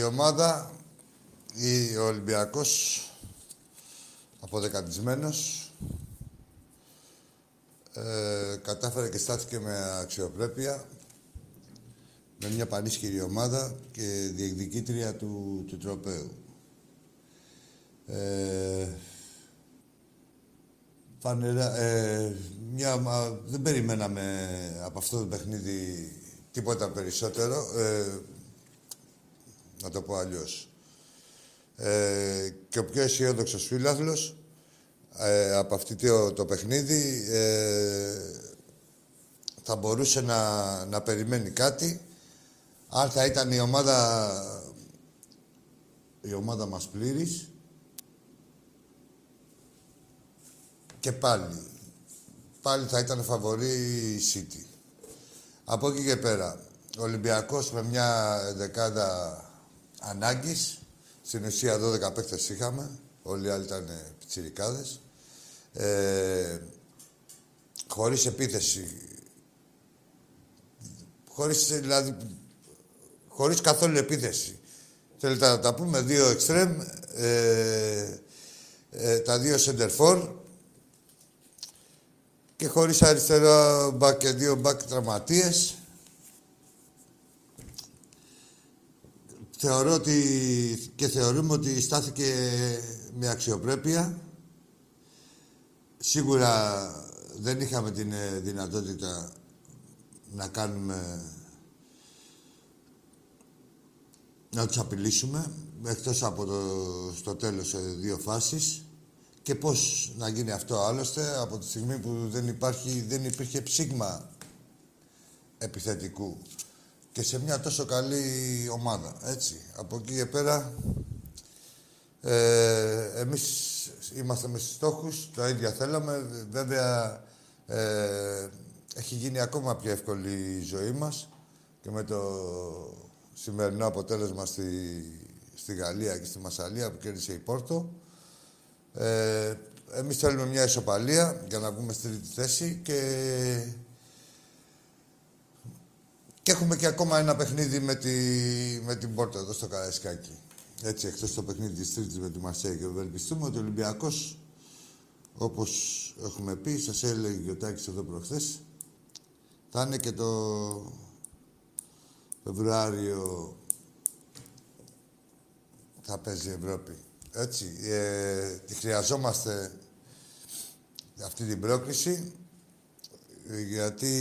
Η ομάδα ή ο Ολυμπιακός αποδεκατισμένος ε, κατάφερε και στάθηκε με αξιοπρέπεια με μια πανίσχυρη ομάδα και διεκδικήτρια του, του τροπέου. Ε, φανερά, ε, μια, μα, δεν περιμέναμε από αυτό το παιχνίδι τίποτα περισσότερο. Ε, να το πω αλλιώς. Ε, και ο πιο αισιόδοξος φίλαθλος ε, από αυτό το, το παιχνίδι ε, θα μπορούσε να, να περιμένει κάτι. Αν θα ήταν η ομάδα, η ομάδα μας πλήρης, και πάλι, πάλι θα ήταν φαβορή η City. Από εκεί και πέρα, ο Ολυμπιακός με μια δεκάδα ανάγκης, στην ουσία 12 παίκτες είχαμε, όλοι οι άλλοι ήταν πιτσιρικάδες, ε, χωρίς επίθεση, χωρίς, δηλαδή, χωρίς καθόλου επίθεση. Θέλετε να τα πούμε, δύο εξτρέμ, ε, ε, τα δύο σεντερφόρ και χωρίς αριστερό μπακ και δύο μπακ τραυματίες. Θεωρώ ότι και θεωρούμε ότι στάθηκε με αξιοπρέπεια. Σίγουρα δεν είχαμε την ε, δυνατότητα να κάνουμε να τους απειλήσουμε εκτός από το στο τέλος σε δύο φάσεις και πώς να γίνει αυτό άλλωστε από τη στιγμή που δεν, υπάρχει, δεν υπήρχε ψήγμα επιθετικού και σε μια τόσο καλή ομάδα, έτσι. Από εκεί και πέρα, ε, εμείς είμαστε με στους στόχους, τα ίδια θέλαμε. Βέβαια, ε, έχει γίνει ακόμα πιο εύκολη η ζωή μας και με το σημερινό αποτέλεσμα στη, στη Γαλλία και στη Μασαλία που κέρδισε η Πόρτο. Ε, εμείς θέλουμε μια ισοπαλία για να βγούμε στη τρίτη θέση και και έχουμε και ακόμα ένα παιχνίδι με, τη, με την Πόρτα εδώ στο Καραϊσκάκι. Έτσι, εκτός το παιχνίδι της Τρίτης με τη Μαρσέη και ευελπιστούμε ότι ο Ολυμπιακός, όπως έχουμε πει, σας έλεγε ο Τάκη εδώ προχθές, θα είναι και το Φεβρουάριο θα παίζει η Ευρώπη. Έτσι, ε, τη χρειαζόμαστε αυτή την πρόκληση γιατί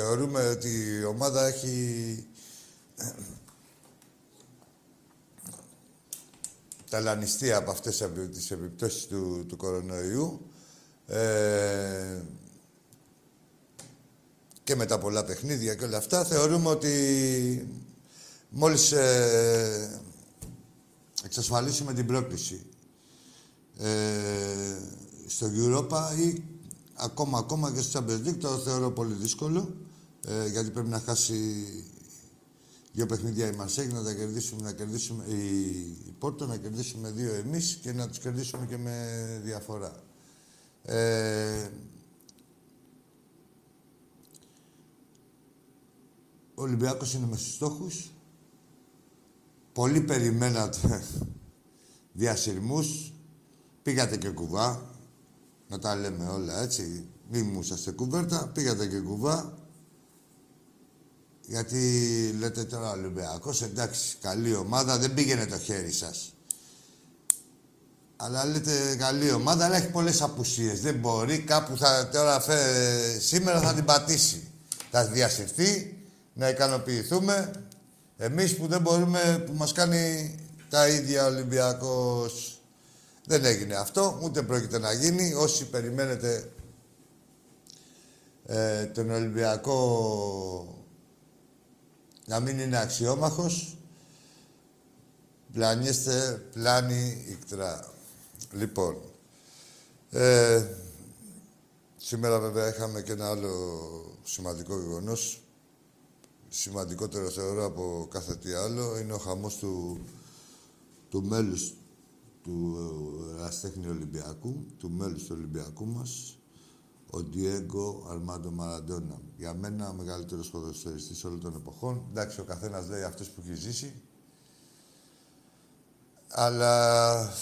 Θεωρούμε ότι η ομάδα έχει ταλανιστεί από αυτές τις επιπτώσεις του, του κορονοϊού ε, και με τα πολλά παιχνίδια και όλα αυτά. Θεωρούμε ότι μόλις ε, εξασφαλίσουμε την πρόκληση ε, στο Europa ή ακόμα, ακόμα και στο Champions League το θεωρώ πολύ δύσκολο. Ε, γιατί πρέπει να χάσει δύο παιχνίδια η Μαρσέγ, να τα κερδίσουμε, να κερδίσουμε η, η Πόρτο, να κερδίσουμε δύο εμείς και να τους κερδίσουμε και με διαφορά. Ε, ο Ολυμπιάκος είναι μες στους στόχους. Πολλοί περιμένατε διασυρμούς. Πήγατε και κουβά. Να τα λέμε όλα έτσι. Μη μου είσαστε κουβέρτα. Πήγατε και κουβά. Γιατί λέτε τώρα Ολυμπιακός, εντάξει, καλή ομάδα, δεν πήγαινε το χέρι σας. Αλλά λέτε καλή ομάδα, αλλά έχει πολλές απουσίες. Δεν μπορεί, κάπου θα, τώρα φε, σήμερα θα την πατήσει. Θα διασυρθεί, να ικανοποιηθούμε. Εμείς που δεν μπορούμε, που μας κάνει τα ίδια ο Ολυμπιακός. Δεν έγινε αυτό, ούτε πρόκειται να γίνει. Όσοι περιμένετε ε, τον Ολυμπιακό να μην είναι αξιόμαχος, πλανιέστε πλάνη ικτρά. Λοιπόν, ε, σήμερα βέβαια είχαμε και ένα άλλο σημαντικό γεγονός. Σημαντικότερο θεωρώ από κάθε τι άλλο είναι ο χαμός του, του μέλους του Αστέχνη Ολυμπιακού, του μέλους του Ολυμπιακού μας, ο Ντιέγκο Αρμάντο Μαραντόνα. Για μένα ο μεγαλύτερος ποδοσφαιριστής όλων των εποχών. Εντάξει, ο καθένας λέει αυτός που έχει ζήσει. Αλλά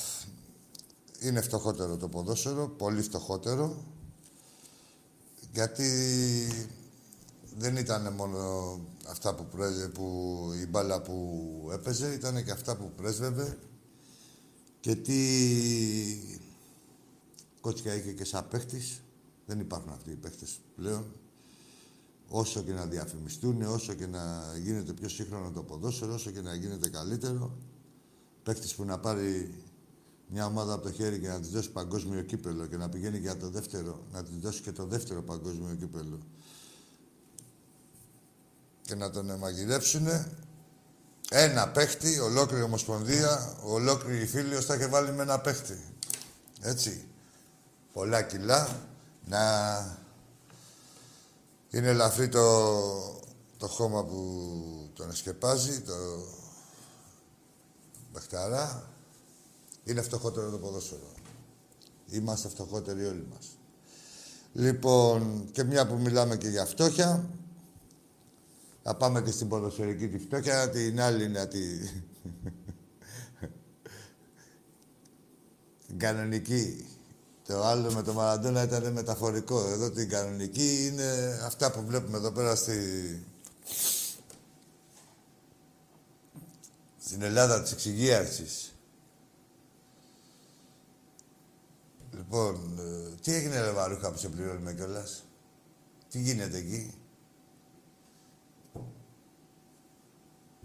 είναι φτωχότερο το ποδόσφαιρο, πολύ φτωχότερο. Γιατί δεν ήταν μόνο αυτά που, που η μπάλα που έπαιζε, ήταν και αυτά που πρέσβευε και τι κότσια είχε και σαν παίχτης. Δεν υπάρχουν αυτοί οι παίχτες πλέον. Όσο και να διαφημιστούν, όσο και να γίνεται πιο σύγχρονο το ποδόσφαιρο, όσο και να γίνεται καλύτερο, παίχτης που να πάρει μια ομάδα από το χέρι και να της δώσει παγκόσμιο κύπελο και να πηγαίνει για το δεύτερο, να της δώσει και το δεύτερο παγκόσμιο κύπελο και να τον μαγειρεύσουν ένα παίχτη, ολόκληρη ομοσπονδία, ολόκληρη φίλη, θα είχε βάλει με ένα παίχτη. Έτσι. Πολλά κιλά. Να είναι ελαφρύ το, το χώμα που τον εσκεπάζει, το παιχταρά. Είναι φτωχότερο το ποδόσφαιρο. Είμαστε φτωχότεροι όλοι μας. Λοιπόν, και μια που μιλάμε και για φτώχεια, θα πάμε και στην ποδοσφαιρική τη φτώχεια, την άλλη να τη... την κανονική. Το άλλο με το Μαραντόνα ήταν μεταφορικό. Εδώ την κανονική είναι αυτά που βλέπουμε εδώ πέρα στη... στην Ελλάδα της εξυγίαρσης. Λοιπόν, ε, τι έγινε ρε Βαρούχα που σε πληρώνουμε κιόλας; Τι γίνεται εκεί;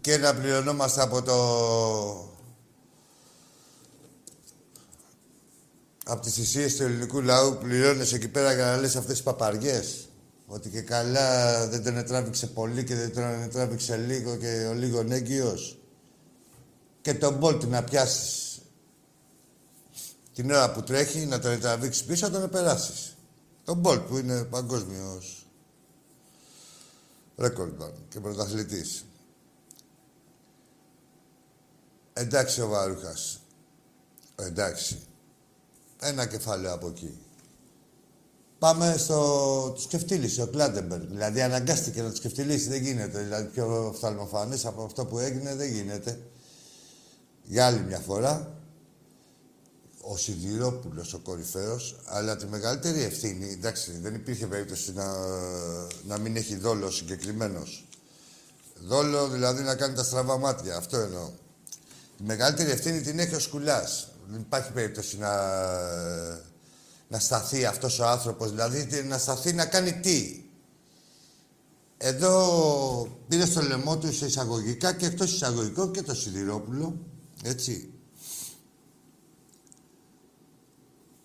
και να πληρωνόμαστε από το... Από τις θυσίες του ελληνικού λαού πληρώνεις εκεί πέρα για να λες αυτές τις παπαριές. Ότι και καλά δεν τον τράβηξε πολύ και δεν τον τράβηξε λίγο και ο λίγο έγκυος. Και τον Μπόλτ να πιάσεις την ώρα που τρέχει, να τον τραβήξεις πίσω, να τον περάσεις. Τον Μπόλτ που είναι παγκόσμιος ρέκορντ και πρωταθλητής. Εντάξει ο Βαρούχας. Εντάξει. Ένα κεφάλαιο από εκεί. Πάμε στο τους ξεφτίλισε ο Κλάτενμπεργκ. Δηλαδή αναγκάστηκε να τους ξεφτιλίσει. Δεν γίνεται. Δηλαδή πιο οφθαλμοφανές από αυτό που έγινε δεν γίνεται. Για άλλη μια φορά. Ο Σιδηρόπουλος, ο κορυφαίος, αλλά τη μεγαλύτερη ευθύνη, εντάξει, δεν υπήρχε περίπτωση να, να μην έχει δόλο συγκεκριμένος. Δόλο δηλαδή να κάνει τα στραβά μάτια, αυτό εννοώ. Η μεγαλύτερη ευθύνη την έχει ο Σκουλάς. Δεν υπάρχει περίπτωση να, να σταθεί αυτός ο άνθρωπος. Δηλαδή να σταθεί να κάνει τι; Εδώ πήρε στο λαιμό του σε εισαγωγικά και εκτός εισαγωγικό και το Σιδηρόπουλο. Έτσι.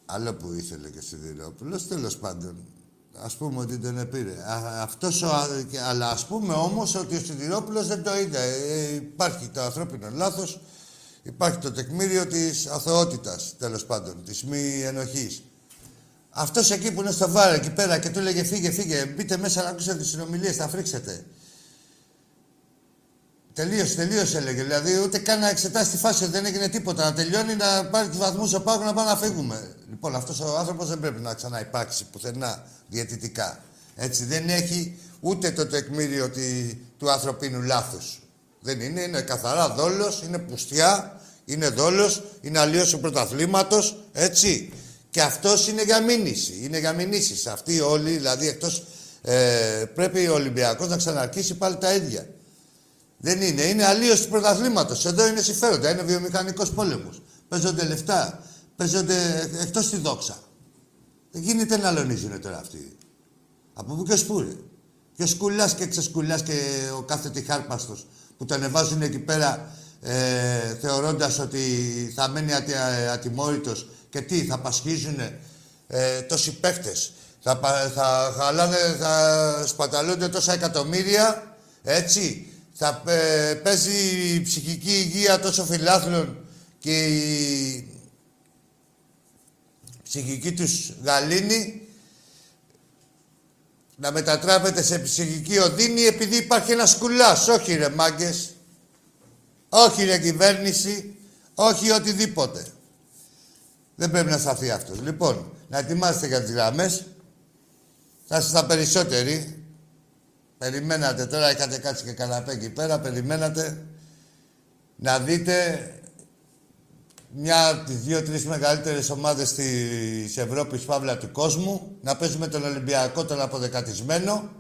Άλλο που ήθελε και ο Σιδηρόπουλος, τέλος πάντων. Ας πούμε ότι τον επήρε. αυτός ο, αλλά ας πούμε όμως ότι ο Σιδηρόπουλος δεν το είδε. Ε, υπάρχει το ανθρώπινο λάθος Υπάρχει το τεκμήριο της αθωότητας, τέλος πάντων, της μη ενοχής. Αυτός εκεί που είναι στο βάρο, εκεί πέρα και του έλεγε φύγε, φύγε, μπείτε μέσα να ακούσετε τις συνομιλίες, θα φρίξετε. Τελείωσε, τελείωσε έλεγε. Δηλαδή ούτε καν να εξετάσει τη φάση, δεν έγινε τίποτα. Να τελειώνει, να πάρει τους βαθμούς ο Πάγου να πάμε να φύγουμε. Λοιπόν, αυτός ο άνθρωπος δεν πρέπει να ξαναυπάρξει πουθενά διαιτητικά. Έτσι δεν έχει ούτε το τεκμήριο του ανθρωπίνου λάθους. Δεν είναι, είναι καθαρά δόλος, είναι πουστιά, είναι δόλος, είναι αλλίωση πρωταθλήματος, έτσι. Και αυτός είναι για μήνυση, είναι για μηνύσεις. Αυτοί όλοι, δηλαδή εκτός, ε, πρέπει ο Ολυμπιακός να ξαναρχίσει πάλι τα ίδια. Δεν είναι, είναι αλλίωση του πρωταθλήματος. Εδώ είναι συμφέροντα, είναι βιομηχανικός πόλεμος. Παίζονται λεφτά, παίζονται εκτός τη δόξα. Δεν γίνεται να αλωνίζουν τώρα αυτοί. Από πού και σπούρε. Και σκουλάς και ξεσκουλάς και ο κάθε τυχάρπαστος που τον ανεβάζουν εκεί πέρα ε, θεωρώντας ότι θα μένει ατι, ατιμόρυτος και τι, θα πασχίζουν ε, τόσοι παίχτες. Θα, θα χαλάνε, θα σπαταλούνται τόσα εκατομμύρια, έτσι. Θα ε, παίζει η ψυχική υγεία τόσο φιλάθλων και η ψυχική τους γαλήνη να μετατράπεται σε ψυχική οδύνη επειδή υπάρχει ένας σκουλάς. Όχι ρε μάγκες. Όχι ρε κυβέρνηση. Όχι οτιδήποτε. Δεν πρέπει να σταθεί αυτός. Λοιπόν, να ετοιμάσετε για τις γραμμές. θα ήσασταν περισσότεροι. Περιμένατε, τώρα είχατε κάτσει και καναπέ εκεί πέρα, περιμένατε να δείτε μια από τις δύο-τρεις μεγαλύτερες ομάδες της Ευρώπης, παύλα του κόσμου, να παίζουμε τον Ολυμπιακό, τον αποδεκατισμένο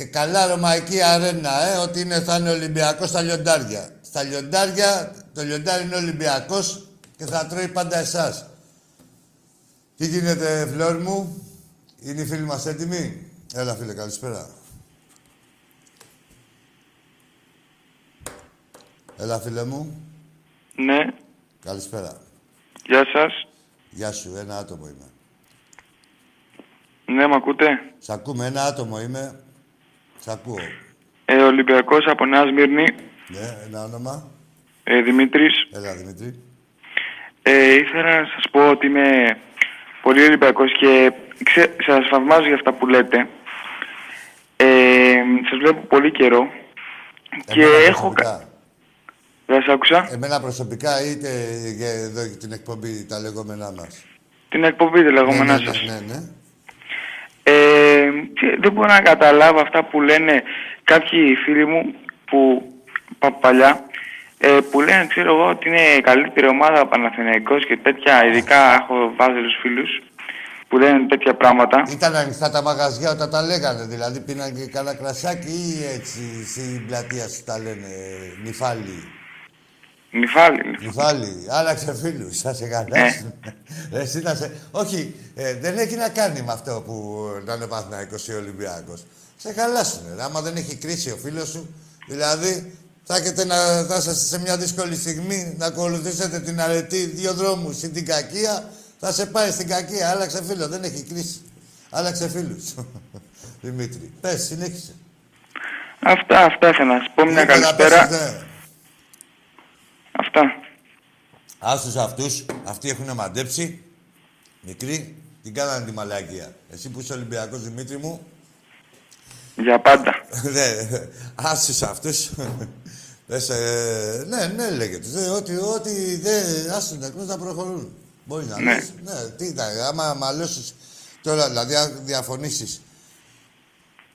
και καλά ρωμαϊκή αρένα, ε, ότι είναι, θα είναι Ολυμπιακός στα λιοντάρια. Στα λιοντάρια, το λιοντάρι είναι Ολυμπιακός και θα τρώει πάντα εσάς. Τι γίνεται, φλόρ μου, είναι οι φίλοι μας έτοιμοι; Έλα, φίλε, καλησπέρα. Έλα, φίλε μου. Ναι. Καλησπέρα. Γεια σας. Γεια σου, ένα άτομο είμαι. Ναι, μ' ακούτε; Σ' ακούμε, ένα άτομο είμαι. Σ' ακούω. Ε, Ολυμπιακός από Νέα Σμύρνη. Ναι, ένα όνομα. Ε, Δημήτρης. Έλα, Δημήτρη. Ε, ήθελα να σας πω ότι είμαι πολύ Ολυμπιακός και ξέ, σας θαυμάζω για αυτά που λέτε. Ε, σας βλέπω πολύ καιρό. και Εμένα έχω... κα- προσωπικά. Δεν σας άκουσα. Εμένα προσωπικά είτε για εδώ για την εκπομπή τα λεγόμενά μας. Την εκπομπή τη λεγόμενά ναι, σας. ναι, ναι, ναι. Ε, και δεν μπορώ να καταλάβω αυτά που λένε κάποιοι φίλοι μου που πα- παλιά ε, που λένε ξέρω εγώ ότι είναι η καλύτερη ομάδα ο Παναθηναϊκός και τέτοια ειδικά έχω βάζελους φίλους που λένε τέτοια πράγματα Ήταν ανοιχτά τα μαγαζιά όταν τα λέγανε, δηλαδή πίναν και κανένα κρασάκι ή έτσι στην πλατεία σου τα λένε νυφάλι. Νυφάλι Νυφάλι, άλλαξε φίλους. Θα σε καλέσουν. Εσύ να σε... Όχι, ε, δεν έχει να κάνει με αυτό που να είναι Παναθηναϊκός ή Ολυμπιακός. Σε χαλάσουνε. ρε. Άμα δεν έχει κρίση ο φίλος σου, δηλαδή θα, έχετε να, θα είσαστε σε μια δύσκολη στιγμή να ακολουθήσετε την αρετή δύο δρόμους ή την κακία, θα σε πάει στην κακία. Άλλαξε φίλο, δεν έχει κρίση. Άλλαξε φίλους. Δημήτρη, πες, συνέχισε. Αυτά, αυτά ήθελα να σας πω μια Ήθελα να καλησπέρα πέσεις, ναι. Αυτά Άστους αυτούς, αυτοί έχουν μαντέψει, μικροί, την κάνανε τη μαλακία. Εσύ που είσαι Ολυμπιακός, Δημήτρι μου, για πάντα ναι, άστους αυτούς. Πες, ε, ναι, ναι, λέγεται. Δε, ότι, ότι δεν άστους νεκρούς να προχωρούν. Μπορείς να Ναι. λες, ναι, τι ήταν, άμα μαλώσεις τώρα, δηλαδή αν διαφωνήσεις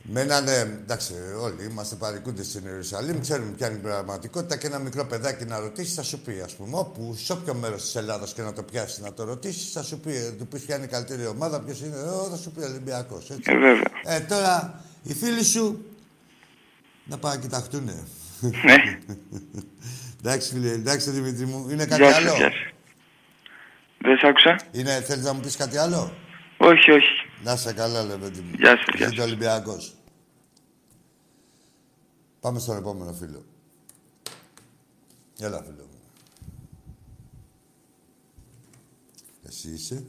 με έναν, ε, εντάξει, όλοι είμαστε παρικούντες στην Ιερουσαλήμ, ξέρουμε ποια είναι η πραγματικότητα και ένα μικρό παιδάκι να ρωτήσει, θα σου πει, ας πούμε, όπου σε όποιο μέρος της Ελλάδας και να το πιάσει να το ρωτήσεις, θα σου πει, ε, του πεις ποια είναι η καλύτερη ομάδα, ποιος είναι, ε, θα σου πει Ολυμπιακός. ε, βέβαια Ε, τώρα οι φίλοι σου να πάνε να κοιταχτούνε. ναι. εντάξει, φίλε, εντάξει, Δημήτρη μου, είναι κάτι Γεια σας, άλλο. γεια σας Δεν σ' άκουσα Είναι, θέλεις να μου πεις κάτι άλλο; Όχι, όχι Να είσαι καλά, λέμε μου. Γεια σας, γεια Ζήτω Ολυμπιακός. Πάμε στον επόμενο φίλο. Έλα, φίλο μου. Εσύ είσαι.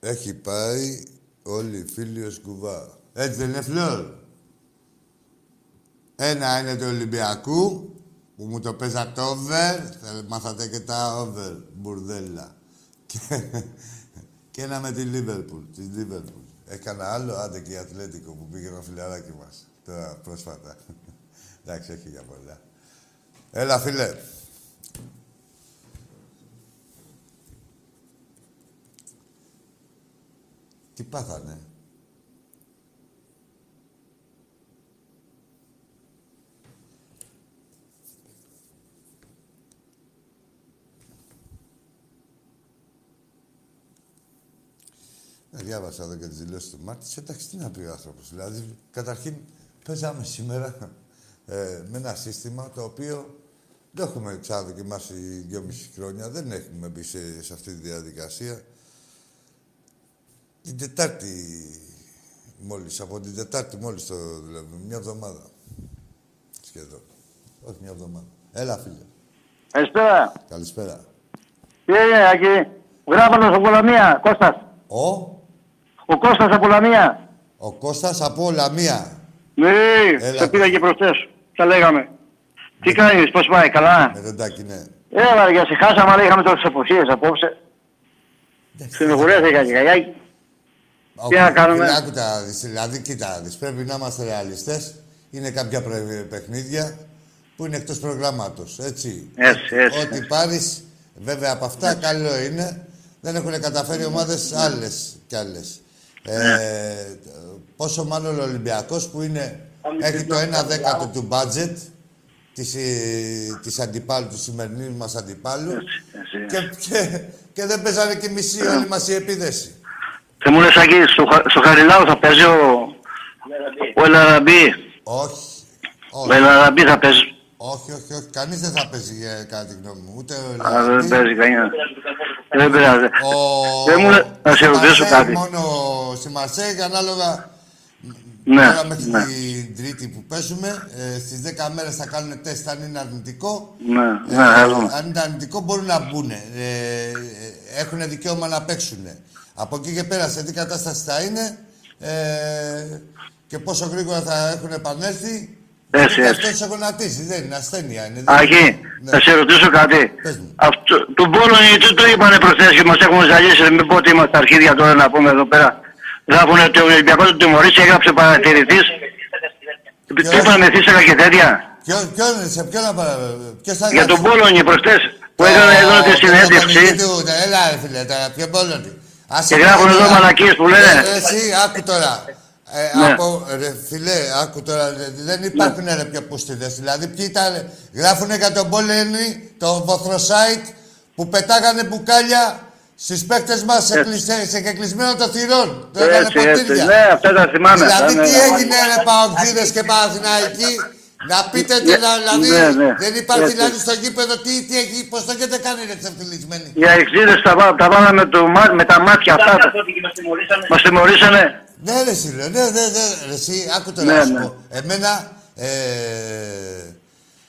Έχει πάει όλοι οι φίλοι ως κουβά. Έτσι δεν είναι φλόρ; Ένα είναι του Ολυμπιακού, που μου το παίζατε over, θα μάθατε και τα over, μπουρδέλα. Και, και ένα με τη Λίβερπουλ, τη Λίβερπουλ. Έκανα άλλο, άντε και η Ατλέτικο που πήγε ένα φιλαράκι μας, τώρα πρόσφατα. Εντάξει, όχι για πολλά. Έλα, φίλε. Τι πάθανε; Διάβασα εδώ και τις δηλώσεις του Μάρτης. Εντάξει, τι να πει ο άνθρωπος. Δηλαδή, καταρχήν, παίζαμε σήμερα ε, με ένα σύστημα το οποίο δεν έχουμε ξαναδοκιμάσει δυόμιση χρόνια. Δεν έχουμε μπει σε, σε αυτή τη διαδικασία. Την Τετάρτη μόλις, από την Τετάρτη μόλις το δουλεύουμε. Μια εβδομάδα. Σχεδόν. Όχι μια εβδομάδα. Έλα, φίλε. Καλησπέρα. Καλησπέρα. Τι έγινε, Ακή. Γράφανος από Λαμία, Κώστας. Ο, Ο Κώστας από Λαμία. ο Κώστας από Λαμία. Ναι, Έλα. σε πήρα και προχτές. Τα λέγαμε. Τι κάνεις, πώς πάει, καλά; Με τον Τάκη, ναι. Έλα, για σε χάσαμε, αλλά είχαμε τόσες εποχές απόψε. Στενοχωρέθηκα και καγιάκι. Ο- Τι να κάνουμε; Φίλε, άκου τα δεις, δηλαδή, κοίτα, δεις, πρέπει να είμαστε ρεαλιστές. είναι κάποια πρε- παιχνίδια που είναι εκτός προγράμματος, έτσι. Έτσι, έτσι, Ό,τι έτσι. πάρεις, βέβαια από αυτά καλό είναι. Δεν έχουν καταφέρει ομάδες άλλες κι άλλες. Ε, πόσο μάλλον ο Ολυμπιακός που είναι, έχει το 1 δέκατο του budget της, ε, της αντιπάλου, του σημερινού μας αντιπάλου έτσι. και, και, και δεν παίζανε και μισή όλη μας η επίδεση. Και μου λες εκεί, στο, Χα- στο Χαριλάου θα παίζει ο, ο Ελαραμπή. Όχι. Ο Όχι, Ελαραμπή θα παίζει. όχι, όχι, όχι. Κανείς δεν θα παίζει ε, κατά τη γνώμη μου. Ούτε ο Α, δεν Λαραμπή, παίζει κανένα. Δεν πειράζει. Ο... Δεν μου λέ- να σε στη ρωτήσω Μαρσέη, κάτι. Μόνο στη Μαρσέη, ανάλογα Ναι, τώρα μέχρι ναι. την Τρίτη που παίζουμε, ε, στις 10 μέρες θα κάνουν τεστ αν είναι αρνητικό. Ναι, Ε, ναι, θα δούμε. αν είναι αρνητικό μπορούν να μπουν. Ε, ε, έχουν δικαίωμα να παίξουν. Από εκεί και πέρα σε τι κατάσταση θα είναι ε, και πόσο γρήγορα θα έχουν επανέλθει. Έτσι, γιατί έτσι. αυτός έχει γονατίσει, δεν είναι ασθένεια. Είναι, δεν- Αχή, Ναι. θα σε ρωτήσω κάτι. Πες μου. Αυτό, του Μπόλωνη τι το είπανε προχθές και μας έχουν ζαλίσει. Μην πω ότι είμαστε αρχίδια τώρα να πούμε εδώ πέρα. Γράφουν ότι ο Ολυμπιακός του τιμωρήσει, έγραψε παρατηρητής. Τι είπανε θύσακα και τέτοια. Ποιο, ποιος, σε ποιο να παρα... Ποιος θα Για τον γράψει; Μπόλωνη προχθές που Ω, έκανε εδώ τη το συνέντευξη. κονδύλι του, ναι, Έλα ρε φίλε, τώρα, ποιο μπόλωνη. Άσε Και με γράφουν τώρα. εδώ μαλακίες που λένε. Ε, Εσύ, άκου τώρα. Ε, Ναι. από, ρε, φιλέ, άκου τώρα, ρε, δεν υπάρχουν ρε πιο πούστιδες. Δηλαδή, ποιοι ήταν, γράφουνε για τον Πόλενη, το βοθροσάιτ, που πετάγανε μπουκάλια στις παίκτες μας σε, κλεισέ- σε κεκλεισμένο το θυρών. Το έκανε Έτσι, έτσι. ποτήρια. Ναι, αυτά τα θυμάμαι. Δηλαδή, Ναι, τι ναι. έγινε ρε Παοκτζίδες και Παναθηναϊκοί, να πείτε τι, να- δηλαδή, ναι, ναι. δεν υπάρχει Έτσι. δηλαδή στο γήπεδο, τι, τι έχει, πώς το έχετε κάνει ρε ξεφτυλισμένοι; Οι αεξίδες τα, βά- τα βάλαμε το, μά- με τα μάτια αυτά. Μας τιμωρήσανε. Ναι, ρε εσύ, λέω, ναι, ναι, ναι, ρε εσύ, άκου τώρα Ναι, να σου ναι. πω. Εμένα, ε,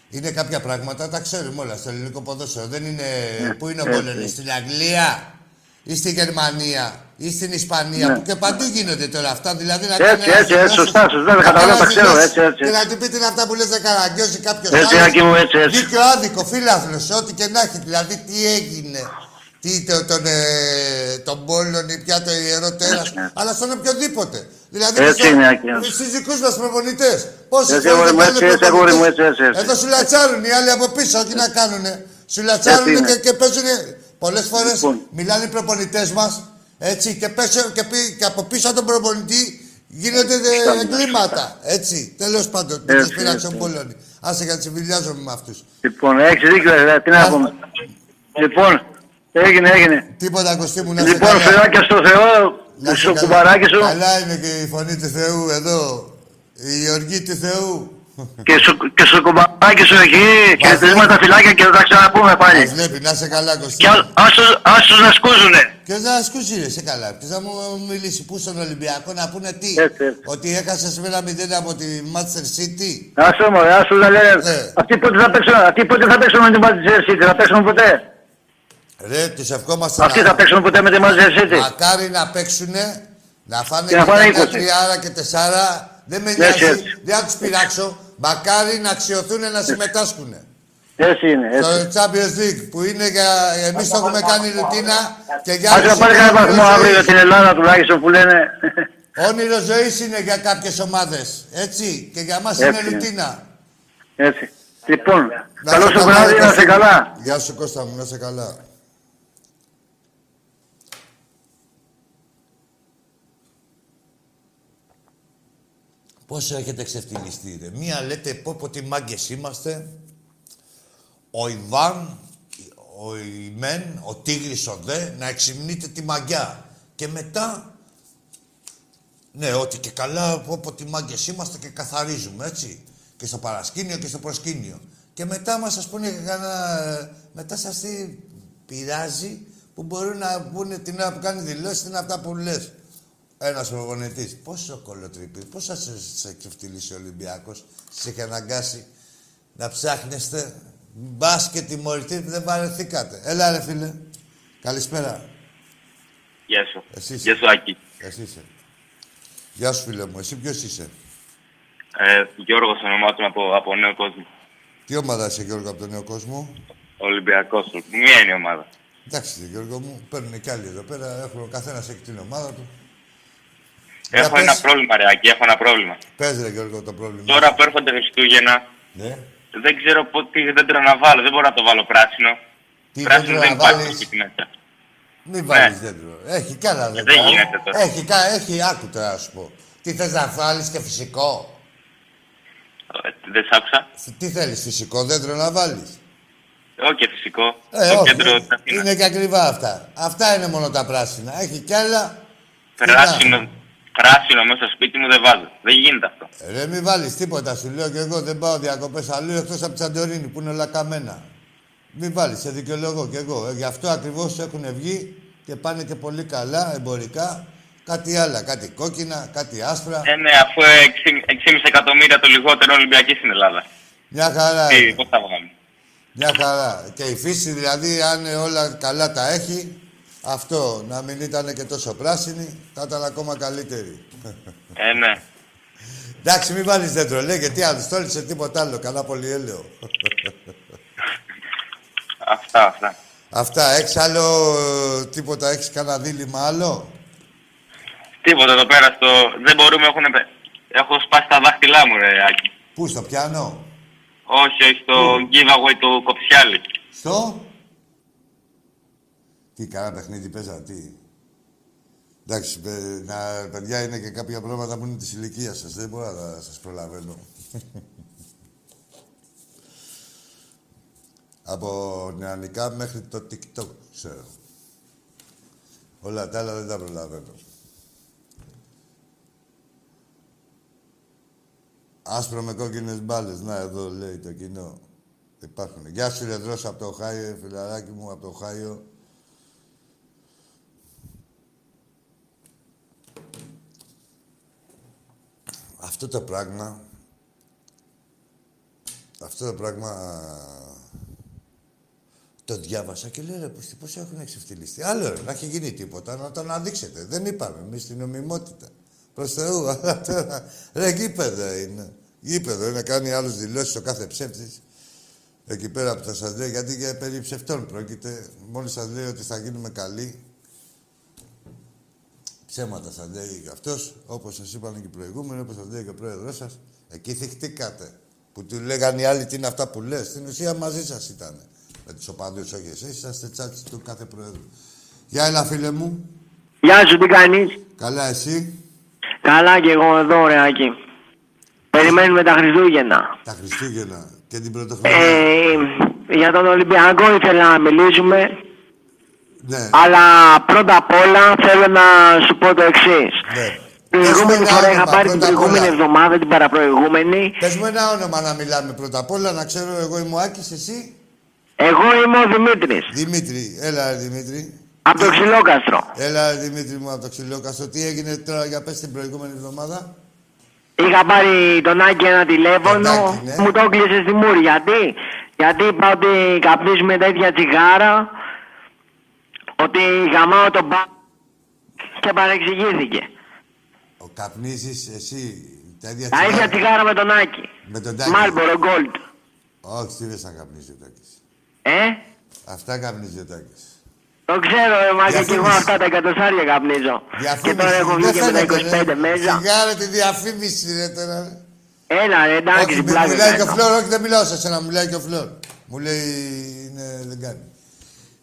είναι κάποια πράγματα, τα ξέρουμε όλα στο ελληνικό ποδόσφαιρο. Δεν είναι, πού είναι ο έτσι. Μπόλενης, στην Αγγλία ή στη Γερμανία ή στην Ισπανία, Ναι. που και παντού γίνονται τώρα αυτά. Δηλαδή να Έτσι, κάνει ένας έτσι, έτσι, δηλώσεις- σωστά, σωστά, να καταλαβαίνω, κάνει τα ξέρω, δηλώσεις έτσι, έτσι. Και να του πει τι είναι αυτά που λες να καραγκιώσει κάποιος Έτσι, άλλος. Άκη μου, έτσι, έτσι. Δίκιο άδικο, φίλαθλος, ό,τι και να έχει. Δηλαδή τι έγινε. Τι το, τον, ε, τον Πόλον ή πια το ιερό τέρας, αλλά στον οποιοδήποτε. Δηλαδή Έτσι και στο- είναι, Άκη. στους δικούς μας προπονητές. Πόσοι Έτσι, φορές αγόρι μου, δεν έτσι, πάνε έτσι, αγόρι μου, προπονητές. έτσι, έτσι, έτσι. Εδώ σου λατσάρουν οι άλλοι από πίσω, όχι να κάνουνε. Σου λατσάρουν Έτσι είναι. και, και παίζουν. Πολλές φορές Λοιπόν. μιλάνε οι προπονητές μας, έτσι, και, πέσω, και, πει- και από πίσω από τον προπονητή γίνονται ε, εγκλήματα. Έτσι, τέλος πάντων, δεν Έτσι, τους πειράξει έτσι. τον Πολώνη. Άσε γιατί συμβιλιάζομαι με αυτούς. Λοιπόν, έχεις δίκιο, ρε, τι να Α, πούμε. Λοιπόν, έγινε, έγινε. Τίποτα Κωστή μου να σε Λοιπόν, καλά. φιλάκια στο Θεό, Να σε στο καλά. κουμπαράκι σου Καλά είναι και η φωνή του Θεού εδώ. Η οργή του Θεού. και στο, και στο κουμπαράκι σου εκεί. Χαιρετισμένα φιλάκια και θα τα ξαναπούμε Μας πάλι. βλέπει, να σε καλά Κωστή. Και α- ας τους- ας τους να σκούζουνε. Ποιος να ασκούσει ρε, σε καλά. Ποιος θα μου μιλήσει πού στον Ολυμπιακό να πούνε τι; Έτσι, έτσι. Ότι έχασες με ένα μηδέν από τη Manchester City; Ας το μωρέ, ας τους να λένε. Ναι. Αυτοί πότε θα παίξουν, αυτοί πότε θα παίξουν με την Manchester City, θα παίξουν ποτέ; Ρε, τους ευχόμαστε Αυτοί να... θα παίξουν ποτέ με την Manchester City. Μακάρι να παίξουνε, να φάνε Και να φάνε και 20. τριάρα και τεσσάρα. Δεν με Έτσι, νοιάζει, έτσι. δεν θα τους πειράξω. Μακάρι να αξιωθούν να συμμετάσχουν. Έτσι είναι, έτσι. Στο Champions League που είναι για... Εμείς το έχουμε κάνει ρουτίνα και για Ας άλλους να πάρει είναι κανένα όνειρο βαθμό αύριο για ζωής. την Ελλάδα τουλάχιστον που λένε. Όνειρο ζωής είναι για κάποιες ομάδες. Έτσι. Και για μας είναι Έτσι είναι. ρουτίνα. Έτσι. Λοιπόν, Να καλό σε σου καλά, βράδυ, ρε, να Κώστα είσαι μου. καλά. Γεια σου Κώστα μου, να είσαι καλά. Πόσο έχετε ξεφτυλιστεί ρε. Μία λέτε πω πω τι μάγκες είμαστε. Ο Ιβάν, ο Ιμεν, ο Τίγρης ο Δε, να εξυμνείτε τη μαγιά. Και μετά, ναι, ότι και καλά πω πω τι μάγκες είμαστε και καθαρίζουμε, έτσι. Και στο παρασκήνιο και στο προσκήνιο. Και μετά μας ας πούνε κανένα, ε, μετά σας τι πειράζει που μπορούν να πούνε την ώρα που κάνει δηλώσεις, τι είναι αυτά που λες. Ένας προπονητής. Πόσο κολοτρυπή, πώς σας σε ξεφτυλίσει ο Ολυμπιακός, σας έχει αναγκάσει να ψάχνεστε. Μπας και τιμωρητή δεν βαρεθήκατε. Έλα ρε φίλε. Καλησπέρα. Γεια σου. Εσύ είσαι. Γεια σου, Άκη. Εσύ είσαι. Γεια σου φίλε μου. Εσύ ποιος είσαι; Ε, Γιώργος ονομάζομαι από, από Νέο Κόσμο. Τι ομάδα είσαι Γιώργο από τον νέο κόσμο; Ολυμπιακός. Μία είναι η ομάδα. Εντάξει ρε, Γιώργο μου. Παίρνουν κι άλλοι εδώ πέρα. Έχουν ο καθένας έχει την ομάδα του. Για Έχω πες. ένα πρόβλημα, ρε Άκη, έχω ένα πρόβλημα. Πες ρε Γιώργο το πρόβλημα. Τώρα που έρχονται Χριστούγεννα, Ναι. δεν ξέρω πο- τι δέντρο να βάλω. Δεν μπορώ να το βάλω πράσινο. Τι πράσινο δέντρο δεν να υπάρχει βάλεις; στο σπίτι μέσα. Μην βάλεις Ναι. δέντρο. Έχει κι άλλα δέντρα. Δεν γίνεται τώρα. Έχει, κα- έχει άκου τώρα να σου πω. Τι θες να βάλεις και φυσικό; Ε, Δεν σ' άκουσα. Τι θέλεις, φυσικό δέντρο να βάλεις; Όχι φυσικό. Ε, στο όχι. κέντρο της Αθήνας. Είναι και ακριβά αυτά. Αυτά είναι μόνο τα πράσινα. Έχει κι άλλα. Πράσινο, πράσινο μέσα στο σπίτι μου δεν βάζω. Δεν γίνεται αυτό. Ρε, μην βάλεις τίποτα, σου λέω και εγώ. Δεν πάω διακοπές αλλού εκτός από τη Σαντορίνη που είναι όλα καμένα. Μην βάλεις, σε δικαιολογώ κι εγώ. Ε, γι' αυτό ακριβώς έχουν βγει και πάνε και πολύ καλά εμπορικά. Κάτι άλλα, κάτι κόκκινα, κάτι άσπρα. Ε, ναι, αφού 6,5 εκατομμύρια το λιγότερο Ολυμπιακή στην Ελλάδα. Μια χαρά Τι, είναι. πώς θα βγάλουμε. Μια χαρά. Και η φύση δηλαδή, αν όλα καλά τα έχει, αυτό να μην ήταν και τόσο πράσινη, θα ήταν ακόμα καλύτερη. Ε, ναι. Εντάξει, μην βάλεις δέντρο, λέει, γιατί άλλο στόλισε τίποτα άλλο, καλά πολυέλαιο. Αυτά, αυτά. Αυτά, έχεις άλλο ε, τίποτα, έχεις κανένα δίλημα άλλο; Τίποτα εδώ πέρα στο... Δεν μπορούμε, έχουν... Έχω σπάσει τα δάχτυλά μου, ρε Άκη. Πού, στο πιάνο, Όχι, όχι, στο giveaway του Κοψιάλη. στο... Τι, κάνα παιχνίδι παίζα, τι; Εντάξει, παι- να, παιδιά, είναι και κάποια πράγματα που είναι της ηλικίας σας. Δεν μπορώ να σας προλαβαίνω. Από νεανικά μέχρι το TikTok, ξέρω. Όλα τα άλλα δεν τα προλαβαίνω. Άσπρο με κόκκινες μπάλες. Να, εδώ λέει το κοινό. Υπάρχουν. Γεια σου, ρε Δρόσο, από το Οχάιο, φιλαράκι μου, από το Οχάιο. Αυτό το πράγμα... Αυτό το πράγμα... Το διάβασα και λέω, ρε, πώς, πώς έχουν εξευθυλιστεί. Άλλο, ρε, να έχει γίνει τίποτα, να το αναδείξετε. Δεν είπαμε εμείς την νομιμότητα. Προς Θεού, αλλά τώρα... Ρε, γήπεδο είναι. Γήπεδο είναι, κάνει άλλους δηλώσεις ο κάθε ψεύτης. Εκεί πέρα που θα σας λέει, γιατί για περί ψευτών πρόκειται. Μόλις σας λέει ότι θα γίνουμε καλοί, ψέματα σας λέει αυτός, όπως σας είπαν και οι προηγούμενοι, όπως σας λέει και ο πρόεδρος σας. Εκεί θυχτήκατε. Που του λέγανε οι άλλοι τι είναι αυτά που λες. Στην ουσία μαζί σας ήταν. Με τους οπαδούς, όχι εσείς, είσαστε τσάτσι του κάθε πρόεδρου. Γεια, έλα φίλε μου. Γεια σου, τι κάνεις; Καλά, εσύ; Καλά και εγώ εδώ, ρε Άκη. Περιμένουμε τα Χριστούγεννα. Τα Χριστούγεννα και την Πρωτοχρονιά. Ε, για τον Ολυμπιακό ήθελα να μιλήσουμε, ναι. αλλά πρώτα απ' όλα θέλω να σου πω το εξής. ναι. Την Πες μου προηγούμενη ένα φορά είχα όνομα, πάρει την πρώτα απ' προηγούμενη όλα. εβδομάδα, την παραπροηγούμενη. Πες μου ένα όνομα να μιλάμε πρώτα απ' όλα, να ξέρω εγώ είμαι ο Άκης, εσύ; Εγώ είμαι ο Δημήτρης, Δημήτρη, έλα ρε Δημήτρη. από το Ξυλόκαστρο. Έλα ρε Δημήτρη μου από το ξυλόκαστρο. Τι έγινε τώρα για πες την προηγούμενη εβδομάδα. Είχα πάρει τον Άκη ένα τηλέφωνο, Τον Άκη, ναι. μου το έκλεισε στη μούρη. Γιατί; Γιατί είπα ότι καπνίζουμε τέτοια τσιγάρα, ότι γαμάω τον πα... και παρεξηγήθηκε. Ο καπνίζεις εσύ τα ίδια Τα ίδια τσιγάρα. τσιγάρα με τον Άκη. Με τον Τάκη. Μάλμπορο Gold. Όχι, τι δεν σαν καπνίζει ο Τάκης. Ε, Αυτά καπνίζει ο Τάκης. το ξέρω, ρε Μάκη, και εγώ Διαφήμιση. αυτά τα εκατοστάρια καπνίζω. Και τώρα έχω βγει Δεν και με τα φαίνεται, 25 ρε. μέσα. Σιγάρα τη διαφήμιση ρε τώρα. ρε. Έλα, ρε, εντάξει, όχι, μη- πλάκα μιλάει και ο κάνω. Φλόρ, όχι δεν μιλάω σε σένα, μιλάει και ο Φλόρ. Μου λέει, είναι, δεν κάνει.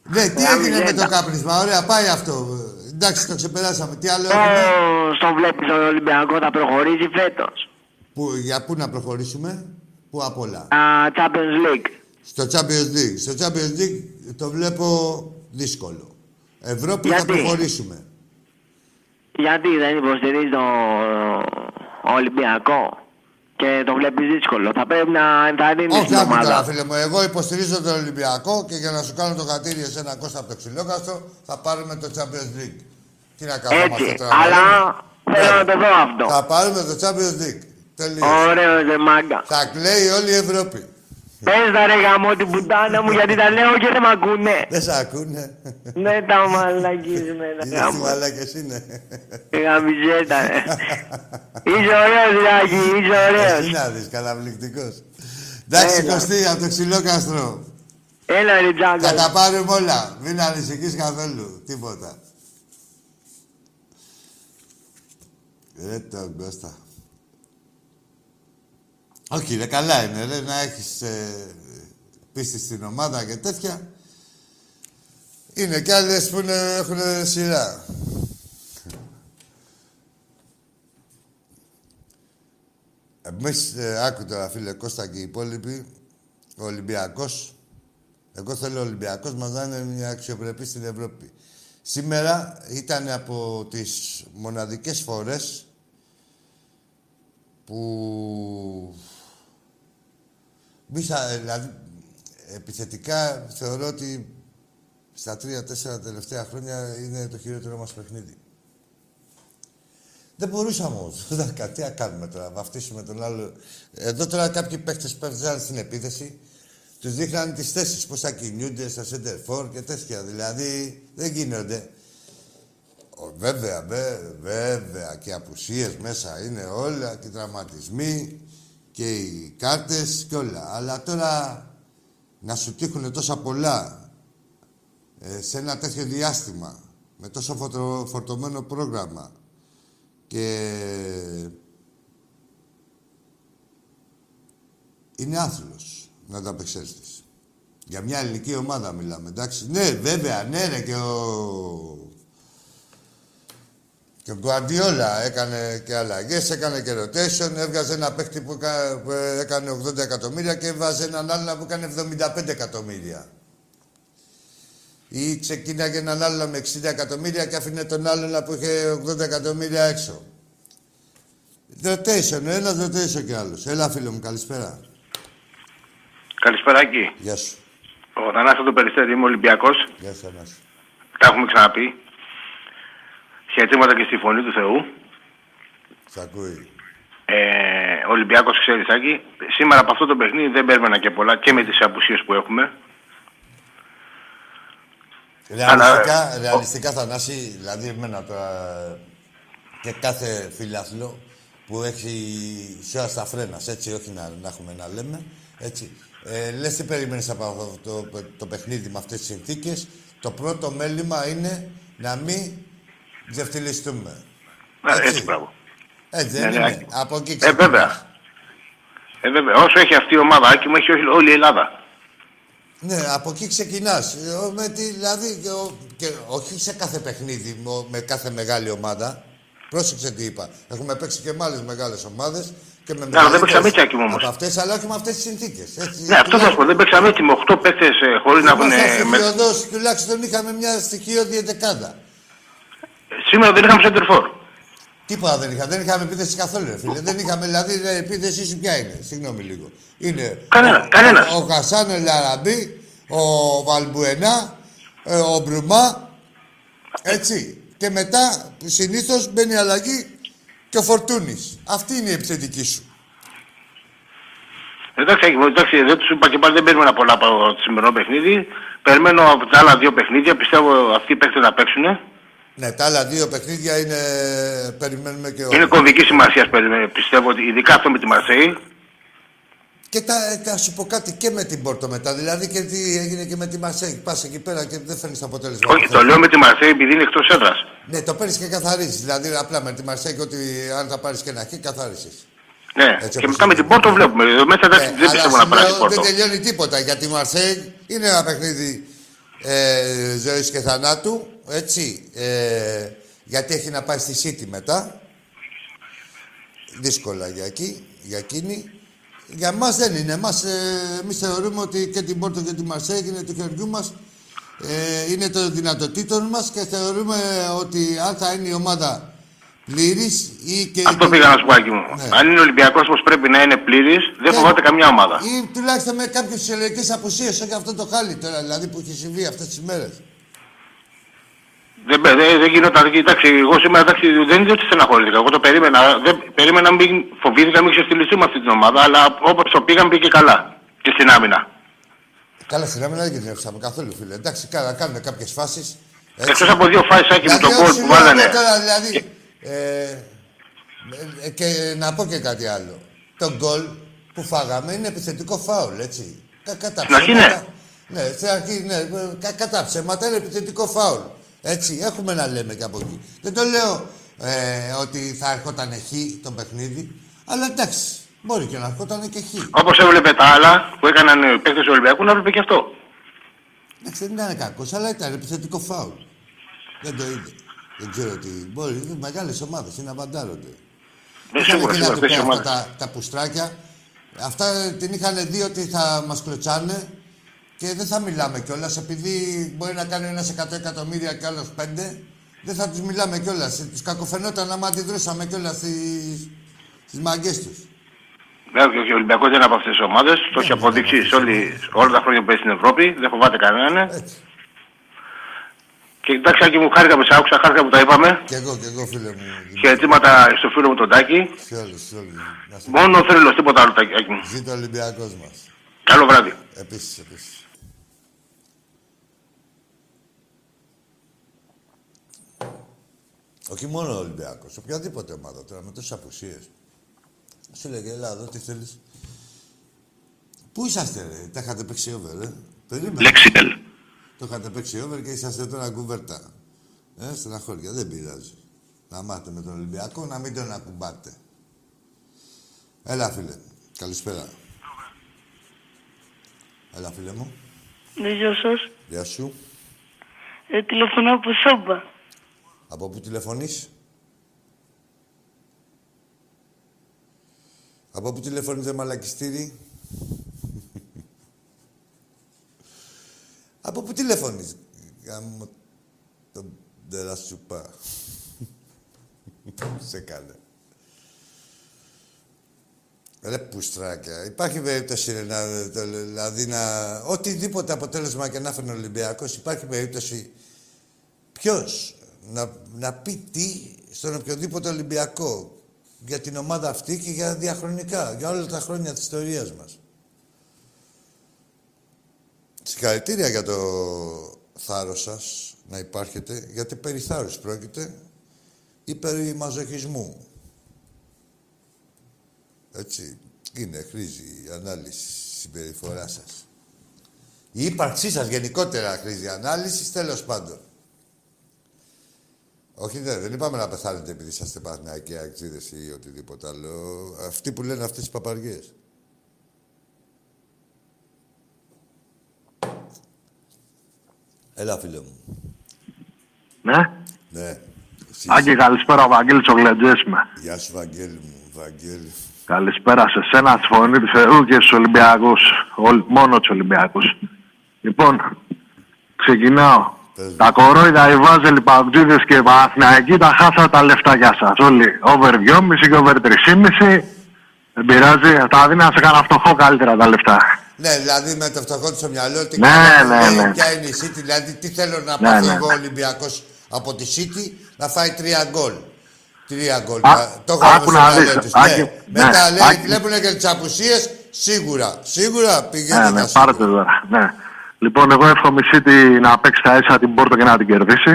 Ναι, τι Ε, έγινε με αμυζέτα. το κάπνισμα, ωραία, πάει αυτό. Εντάξει, το ξεπεράσαμε. Τι άλλο Πώς έχουμε. τον βλέπεις τον Ολυμπιακό θα προχωρήσει φέτος; Που, για πού να προχωρήσουμε, πού απ' όλα; Τα Champions League. Στο Champions League. Στο Champions League το βλέπω δύσκολο. Ευρώπη θα Γιατί; προχωρήσουμε. Γιατί δεν υποστηρίζει τον Ολυμπιακό; Και το βλέπεις δύσκολο. Θα πρέπει να ενθαρρύνεις Όχι, την άκου τώρα, ομάδα. φίλε μου. Εγώ υποστηρίζω τον Ολυμπιακό και για να σου κάνω το χατήρι σε ένα κόστα από το ξυλόκαστρο θα πάρουμε το Champions League. Τι να κάνουμε Έτσι, αυτό τώρα. αλλά Ναι. θέλω να το δω αυτό. Θα πάρουμε το Champions League. Τελείως. Ωραίος, ρε μάγκα. Θα κλαίει όλη η Ευρώπη. Πες τα ρε γαμό την πουτάνα μου γιατί τα λέω και δεν μ' ακούνε. Δεν σε ακούνε. Ναι, τα μαλακίζουμε τα Είναι τι γάμο. μαλάκες είναι. Γαμιζέτα, ρε. Είσαι ωραίος, Ράκη, είσαι Εσύ ωραίος. να δεις, καταπληκτικός. Εντάξει, Έλα. Κωστή, από το ξυλόκαστρο. Έλα, ρε Θα Τζάγκα. τα πάρουμε όλα. Μην ανησυχείς καθόλου. Τίποτα. Ε, τον Κώστα. Όχι, ρε, καλά είναι, ρε, να έχεις ε, πίστη στην ομάδα και τέτοια. Είναι κι άλλες που είναι, έχουν σειρά. Εμείς, ε, άκου τώρα, φίλε Κώστα και οι υπόλοιποι, ο Ολυμπιακός, εγώ θέλω ο Ολυμπιακός μας να είναι μια αξιοπρεπή στην Ευρώπη. Σήμερα ήταν από τις μοναδικές φορές που μίσα, δηλαδή, επιθετικά θεωρώ ότι στα τρία-τέσσερα τελευταία χρόνια είναι το χειρότερο μας παιχνίδι. Δεν μπορούσαμε όμως. Τι να κάνουμε τώρα, να βαφτίσουμε τον άλλο. Εδώ τώρα κάποιοι παίχτε παίρνουν στην επίθεση, τους δείχναν τις θέσεις, πώς θα κινούνται στα center for και τέτοια. Δηλαδή δεν γίνονται. Ο, βέβαια, βέ, βέβαια και απουσίες μέσα είναι όλα και τραυματισμοί και οι κάρτες και όλα. Αλλά τώρα να σου τύχουν τόσα πολλά ε, σε ένα τέτοιο διάστημα με τόσο φορτωμένο πρόγραμμα και είναι άθλος να τα απεξέλθεις. Για μια ελληνική ομάδα μιλάμε, εντάξει. Ναι, βέβαια, ναι, ναι, και ο... Και ο Γκουαντιόλα έκανε και αλλαγές, έκανε και rotation, έβγαζε ένα παίχτη που έκανε 80 εκατομμύρια και έβαζε έναν άλλον που έκανε 75 εκατομμύρια. Ή ξεκίναγε έναν άλλο με 60 εκατομμύρια και άφηνε τον άλλον που είχε 80 εκατομμύρια έξω. Rotation, ένα rotation κι άλλος. Έλα, φίλο μου, καλησπέρα. Καλησπέρα, εκεί. Γεια σου. Ο Θανάσης του Περιστέρη, είμαι Ολυμπιακός. Γεια σου, Θανάση. Τα έχουμε ξαναπεί. Χαιρετήματα και στη φωνή του Θεού. Σ' ακούει. Ε, Ολυμπιακός, ξέρεις, Άκη. Σήμερα από αυτό το παιχνίδι δεν παίρνουμε και πολλά και με τις απουσίες που έχουμε. Ρεαλιστικά, ρεαλιστικά Θανάση, δηλαδή εμένα τώρα και κάθε φιλάθλο που έχει σιώρα στα φρένα, έτσι, όχι να, να έχουμε να λέμε, έτσι. Ε, λες τι περιμένεις από αυτό το, το, παιχνίδι με αυτές τις συνθήκες. Το πρώτο μέλημα είναι να μην ξεφτυλιστούμε. Ναι, έτσι, έτσι μπράβο. Έτσι, δεν ναι, ναι, είναι. Από εκεί Ε, βέβαια. Ε, βέβαια. Όσο έχει αυτή η ομάδα, Άκη μου, έχει όλη η Ελλάδα. Ναι, από εκεί ξεκινάς. Ε, δηλαδή, και, όχι σε κάθε παιχνίδι με κάθε μεγάλη ομάδα. Πρόσεξε τι είπα. Έχουμε παίξει και με άλλες μεγάλες ομάδες. Και με ναι, δεν παίξαμε έτσι άκη όμως. Από αυτές, αλλά όχι με αυτές τις συνθήκες. Ναι, αυτό θα σου πω. Δεν παίξαμε έτσι με 8 παίκτες ε, χωρίς να έχουν. Με... τουλάχιστον είχαμε μια στοιχειώδη εντεκάδα. Σήμερα δεν είχαμε center Τίποτα δεν είχαμε. Δεν είχαμε επίθεση καθόλου, ρε φίλε. δεν είχαμε, δηλαδή, η επίθεση σου ποια είναι; Συγγνώμη λίγο. Είναι κανένα, ο, κανένας. Ο, ο Χασάν Ελαραμπή, ο Βαλμπουενά, ε, ο Μπρουμά. Έτσι. Και μετά συνήθως μπαίνει αλλαγή και ο Φορτούνης. Αυτή είναι η επιθετική σου. Εντάξει, εντάξει, δεν τους είπα και πάλι δεν παίρνουμε πολλά από το σημερινό παιχνίδι. Περιμένω από τα άλλα δύο παιχνίδια. Πιστεύω αυτοί οι παίχτε να παίξουν. Ναι, τα άλλα δύο παιχνίδια είναι. Περιμένουμε και όλοι. Είναι κομβική σημασία, πιστεύω, ότι ειδικά αυτό με τη Μαρσέη. Και τα, θα σου πω κάτι και με την Πόρτο μετά. Δηλαδή και τι έγινε και με τη Μαρσέη. Πας εκεί πέρα και δεν φέρνεις αποτέλεσμα. Όχι, το λέω με τη Μαρσέη επειδή είναι εκτός έδρας. Ναι, το παίρνεις και καθαρίζεις. Δηλαδή απλά με τη Μαρσέη ότι αν θα πάρεις και ένα χ, καθάρισε. Ναι, Έτσι, και μετά με την Πόρτο βλέπουμε. Εδώ μέσα ναι, δεν πιστεύω να πάρει την Πόρτο. Δεν τελειώνει τίποτα γιατί η Μαρσέη είναι ένα παιχνίδι ε, ζωής και θανάτου. Έτσι. Ε, γιατί έχει να πάει στη City μετά. Δύσκολα για εκεί, για εκείνη. Για μας δεν είναι. Εμάς, ε, εμείς θεωρούμε ότι και την Πόρτο και τη Μαρσέη είναι του χεριού μας. Ε, είναι το δυνατοτήτων μας και θεωρούμε ότι αν θα είναι η ομάδα πλήρης ή και. Αυτό πήγα να σου πω, μου. Ναι. Αν είναι Ολυμπιακός όπω πρέπει να είναι πλήρης, δεν ναι. φοβάται καμιά ομάδα. Ή τουλάχιστον με κάποιες συλλογικές απουσίες, όχι αυτό το χάλι τώρα δηλαδή που έχει συμβεί αυτές τις μέρες. Δεν, δεν, δεν γινόταν. Κοιτάξτε, εγώ σήμερα εντάξει, δεν είναι ότι στεναχωρήθηκα. Εγώ το περίμενα. Δεν, περίμενα να μην φοβήθηκα να μην ξεστηλιστούμε αυτή την ομάδα, αλλά όπως το πήγαν πήγε καλά. Και στην άμυνα. Καλά, στην άμυνα δεν κινδυνεύσαμε καθόλου, φίλε. Εντάξει, κάνα, κάνουμε κάποιες φάσεις. Εκτός από δύο φάσεις άκη με τον κόλ που βάλανε. Τώρα, δηλαδή, ε, ε, και να πω και κάτι άλλο. Το γκολ που φάγαμε είναι επιθετικό φάουλ, έτσι. Κατά στην αρχή, ναι. Ναι, στην αρχή, ναι. Κατά ψέματα είναι επιθετικό φάουλ. Έτσι, έχουμε να λέμε και από εκεί. Δεν το λέω ε, ότι θα ερχόταν χ το παιχνίδι. Αλλά εντάξει, μπορεί και να ερχόταν και χ. Όπως έβλεπε τα άλλα που έκαναν οι παίκτες του Ολυμπιακού, να έβλεπε και αυτό. Εντάξει, δεν ήταν κακός, αλλά ήταν επιθετικό φάουλ. Δεν το είδε. Δεν ξέρω τι. Μπορεί, είναι μεγάλες ομάδες, είναι να βαντάρονται. Ναι, Είχαν σίγουρα, εκεί να σίγουρα, του αυτές πει οι αυτά ομάδες. τα, τα πουστράκια. Αυτά την είχαν δει ότι θα μας κλωτσάνε και δεν θα μιλάμε κιόλας επειδή μπορεί να κάνει ένας 100 εκατομμύρια και άλλος 5. Δεν θα τους μιλάμε κιόλας. Τους κακοφαινόταν άμα αντιδρούσαμε κιόλας στις μαγκέ τους. Βέβαια Ναι, και ο Ολυμπιακός δεν είναι από αυτές τις ομάδες. Το έχει είναι από αποδείξει αυτές σε όλη, όλα τα χρόνια που παίζει στην Ευρώπη. Δεν φοβάται κανέναν. Έτσι. Και εντάξει, Άκη μου, χάρηκα που σε άκουσα, χάρηκα που τα είπαμε. Κι εγώ, κι εγώ, φίλε μου. Χαιρετήματα στο φίλο μου τον Τάκη. Σε όλους, σε όλους. Να σε- Μόνο ο θρύλος, τίποτα άλλο, Τάκη Άκη μου. Ζήτω ο Ολυμπιακός μας. Καλό βράδυ. Επίσης, επίσης. Όχι μόνο ο Ολυμπιακός, οποιαδήποτε ομάδα τώρα με τόσες απουσίες. Σου λέγε, έλα εδώ, τι θέλεις. Πού είσαστε, ρε, τα είχατε παίξει over, ε; Περίμενε. Λέξιτελ. Το είχατε παίξει over και είσαστε τώρα κουβέρτα. Ε, στεναχώρια, δεν πειράζει. Να μάθετε με τον Ολυμπιακό, να μην τον ακουμπάτε. Έλα, φίλε. Καλησπέρα. Έλα, φίλε μου. Ναι, γεια σας. Γεια σου. Ε, τηλεφωνώ από Σόμπα. Από πού τηλεφωνείς; Από πού τηλεφωνείτε μαλακιστήρι; Από πού τηλεφωνείς; Γάμο τον τερασουπά. Σε κάνε. Ρε πουστράκια. Υπάρχει περίπτωση ρε, να, το- δηλαδή να... Οτιδήποτε αποτέλεσμα και να φέρνει ο Ολυμπιακός, υπάρχει περίπτωση Ποιος να, να πει τι στον οποιοδήποτε Ολυμπιακό για την ομάδα αυτή και για διαχρονικά, για όλα τα χρόνια της ιστορίας μας. Συγχαρητήρια για το θάρρος σας να υπάρχετε, γιατί περί θάρρους πρόκειται ή περί μαζοχισμού. Έτσι, είναι, χρήζει η ανάλυση της συμπεριφοράς σας. Η ύπαρξή σας γενικότερα χρήζει ανάλυσης, τέλος πάντων. Όχι, δεν, δεν είπαμε να πεθάνετε επειδή είσαστε παθηναϊκοί αξίδες ή οτιδήποτε άλλο. Αυτοί που λένε αυτές τις παπαριές. Έλα, φίλε μου. Ναι. Ναι. Εσύ Άκη, καλησπέρα, ο Βαγγέλης ο Γλεντζές είμαι. Γεια σου, Βαγγέλη μου. Βαγγέλη. Καλησπέρα σε σένα, στη φωνή του Θεού και στους Ολυμπιακούς. Ολ- μόνος τους Ολυμπιακούς. Λοιπόν, ξεκινάω. Πες μου. Τα κορόιδα, οι βάζελοι, παγκίδες και οι Παναθηναϊκοί τα χάσατε τα λεφτάκια σας. Όλοι over 2,5 και over 3,5. Δεν πειράζει, τα δίνα σε κανένα φτωχό καλύτερα τα λεφτά. Ναι, δηλαδή με το φτωχό του στο μυαλό, τι Ναι, κάνουμε, ναι, ναι. ποια είναι η City, δηλαδή τι θέλω να Ναι, πάθει ναι. εγώ ο Ολυμπιακός από τη City να φάει τρία γκολ. Τρία γκολ. Α, Να- το έχω άκου στο να μυαλό δεις, τους. Άκη, Ναι. ναι, Μετά λέει, Άκη. βλέπουν και τις απουσίες, σίγουρα. Σίγουρα πηγαίνει Ναι, τα ναι, σίγουρα. πάρτε τώρα. Ναι. Λοιπόν, εγώ εύχομαι η City να παίξει τα ίσα την Πόρτο και να την κερδίσει.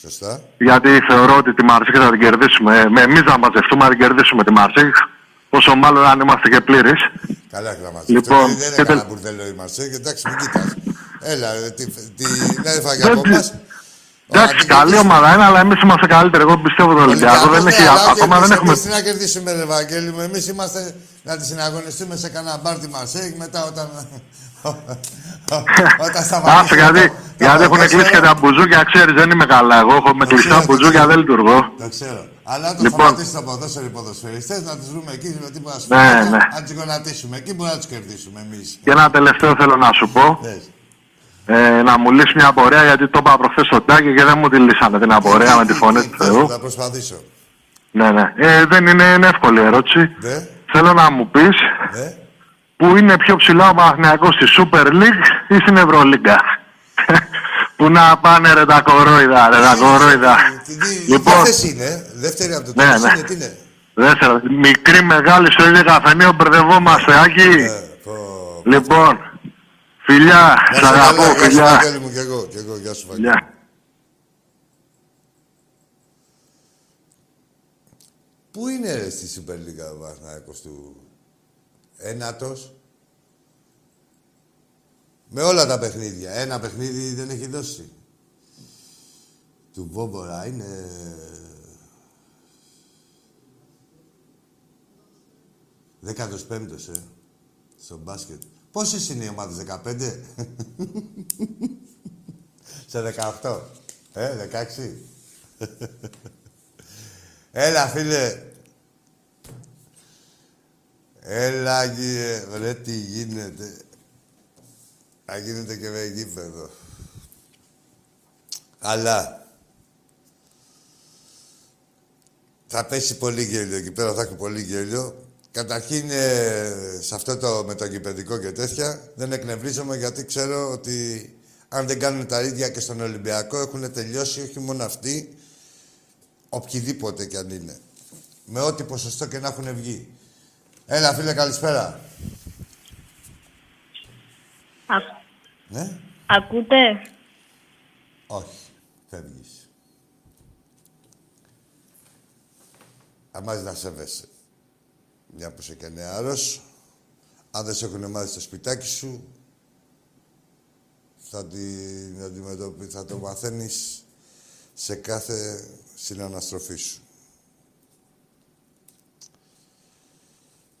Σωστά. Γιατί θεωρώ ότι τη Μαρσίκ θα την κερδίσουμε. Με εμείς να μαζευτούμε να την κερδίσουμε τη Μαρσίκ. Όσο μάλλον αν είμαστε και πλήρεις. Καλά γραμματικά. Λοιπόν, δεν και είναι κανένα τελ- μπουρδέλο η Μαρσέη, εντάξει, μην κοιτάς. Έλα, ε, τι, τι, ναι, φάγε Δεν από τη- μας. Εντάξει, καλή ομάδα είναι, αλλά εμείς είμαστε καλύτεροι. Εγώ πιστεύω τον Ολυμπιακό. Δεν έχει, ακόμα δεν έχουμε. Τι να κερδίσουμε, ρε Βαγγέλη μου. Εμείς είμαστε να τη συναγωνιστούμε σε κανένα μπαρ τη Μαρσέη μετά όταν... όταν σταματήσει... Άσε γιατί, το- το γιατί έχουν ποδόσφαιρο. κλείσει και τα μπουζούκια, ξέρεις, δεν είμαι καλά. Εγώ έχω με Το κλειστά ξέρω, το μπουζούκια, ξέρω. δεν λειτουργώ. Το ξέρω. Αλλά όταν Λοιπόν. σταματήσει το ποδόσφαιρο οι ποδοσφαιριστές, να τους βρούμε εκεί με τίποτα σου. Ναι, ναι. Να τους γονατίσουμε. Εκεί μπορούμε να τους κερδίσουμε εμείς. Και ένα τελευταίο θέλω να σου πω. Πες. Ε, να μου λύσεις μια απορία γιατί το είπα προχθές στον Τάκη και δεν μου τη λύσανε την απορία με τη φωνή του Πες, Θεού. Θα προσπαθήσω. Ναι, ναι. Ε, δεν είναι, είναι εύκολη ερώτηση. Ναι, Θέλω να μου πεις ναι. πού είναι πιο ψηλά ο Παναθηναϊκός στη Super League ή στην Ευρωλίγκα. Πού να πάνε ρε τα κορόιδα, ρε τα κορόιδα. Τι- τι- Λοιπόν, ποια θέση είναι, δεύτερη από το Ναι, τέλος ναι. είναι, τι είναι; δεύτερο, μικρή, μεγάλη στο ίδιο καφενείο μπερδευόμαστε, Άκη. Ε, πω, Λοιπόν, φιλιά, Να σ' σε αγαπώ, καλά, Γεια σου, φιλιά. Βαγγέλη μου, κι εγώ, κι εγώ, γεια σου, Βαγγέλη. Φιλιά. Πού είναι ρε, στη Super League ο Παναθηναϊκός του ένατος. Με όλα τα παιχνίδια. Ένα παιχνίδι δεν έχει δώσει. Του Βόμπορα είναι... Ε, Δέκατος πέμπτος, ε. Στο μπάσκετ. Πόσες είναι οι ομάδες, 15? Σε 18. Ε, 16. Έλα, φίλε, Έλα, κύριε. Ρε, τι γίνεται. Θα γίνεται και με γήπεδο. Αλλά θα πέσει πολύ γέλιο εκεί πέρα, θα έχει πολύ γέλιο. Καταρχήν, ε, σε αυτό το με το γηπεδικό και τέτοια, δεν εκνευρίζομαι γιατί ξέρω ότι αν δεν κάνουν τα ίδια και στον Ολυμπιακό έχουν τελειώσει όχι μόνο αυτοί, οποιοδήποτε κι αν είναι. Με ό,τι ποσοστό και να έχουν βγει. Έλα, φίλε, καλησπέρα. Α, Ναι, ακούτε; όχι. Φεύγεις. Αμάς να σέβεσαι. Μια που είσαι και νεάρος. Αν δεν σε έχουν μάθει στο σπιτάκι σου, θα, την αντιμετωπι... θα το μαθαίνεις σε κάθε συναναστροφή σου.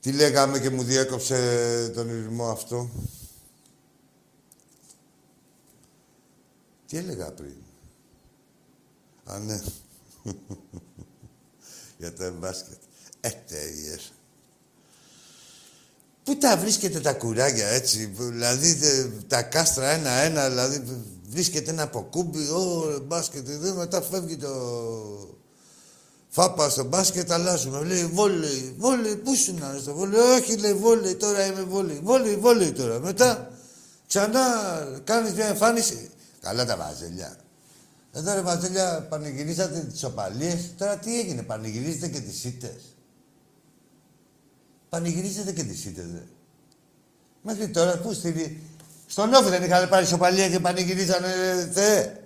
Τι λέγαμε και μου διέκοψε τον ηρμό αυτό; Τι έλεγα πριν; Α, ναι. Για το μπάσκετ. Ε, τέλειες. Πού τα βρίσκετε τα κουράγια έτσι, που- δηλαδή τε- τα κάστρα ένα-ένα, δηλαδή βρίσκεται ένα αποκούμπι, ω μπάσκετ, εδώ μετά φεύγει το φάπα στο μπάσκετ, αλλάζουμε. Λέει βόλεϊ, βόλεϊ, πού σου να στο βόλεϊ, όχι λέει βόλεϊ, τώρα είμαι βόλεϊ, βόλεϊ, βόλεϊ τώρα. Μετά ξανά κάνεις μια εμφάνιση. Καλά τα βαζελιά. Εδώ ρε βαζελιά, πανηγυρίσατε τις οπαλίες, τώρα τι έγινε, πανηγυρίζετε και τις ήττες. Πανηγυρίζετε και τις ήττες, ρε. Μέχρι τώρα, πού στη... Στον Όφη δεν είχαν πάρει σοπαλία και πανηγυρίζανε, ε, Θεέ.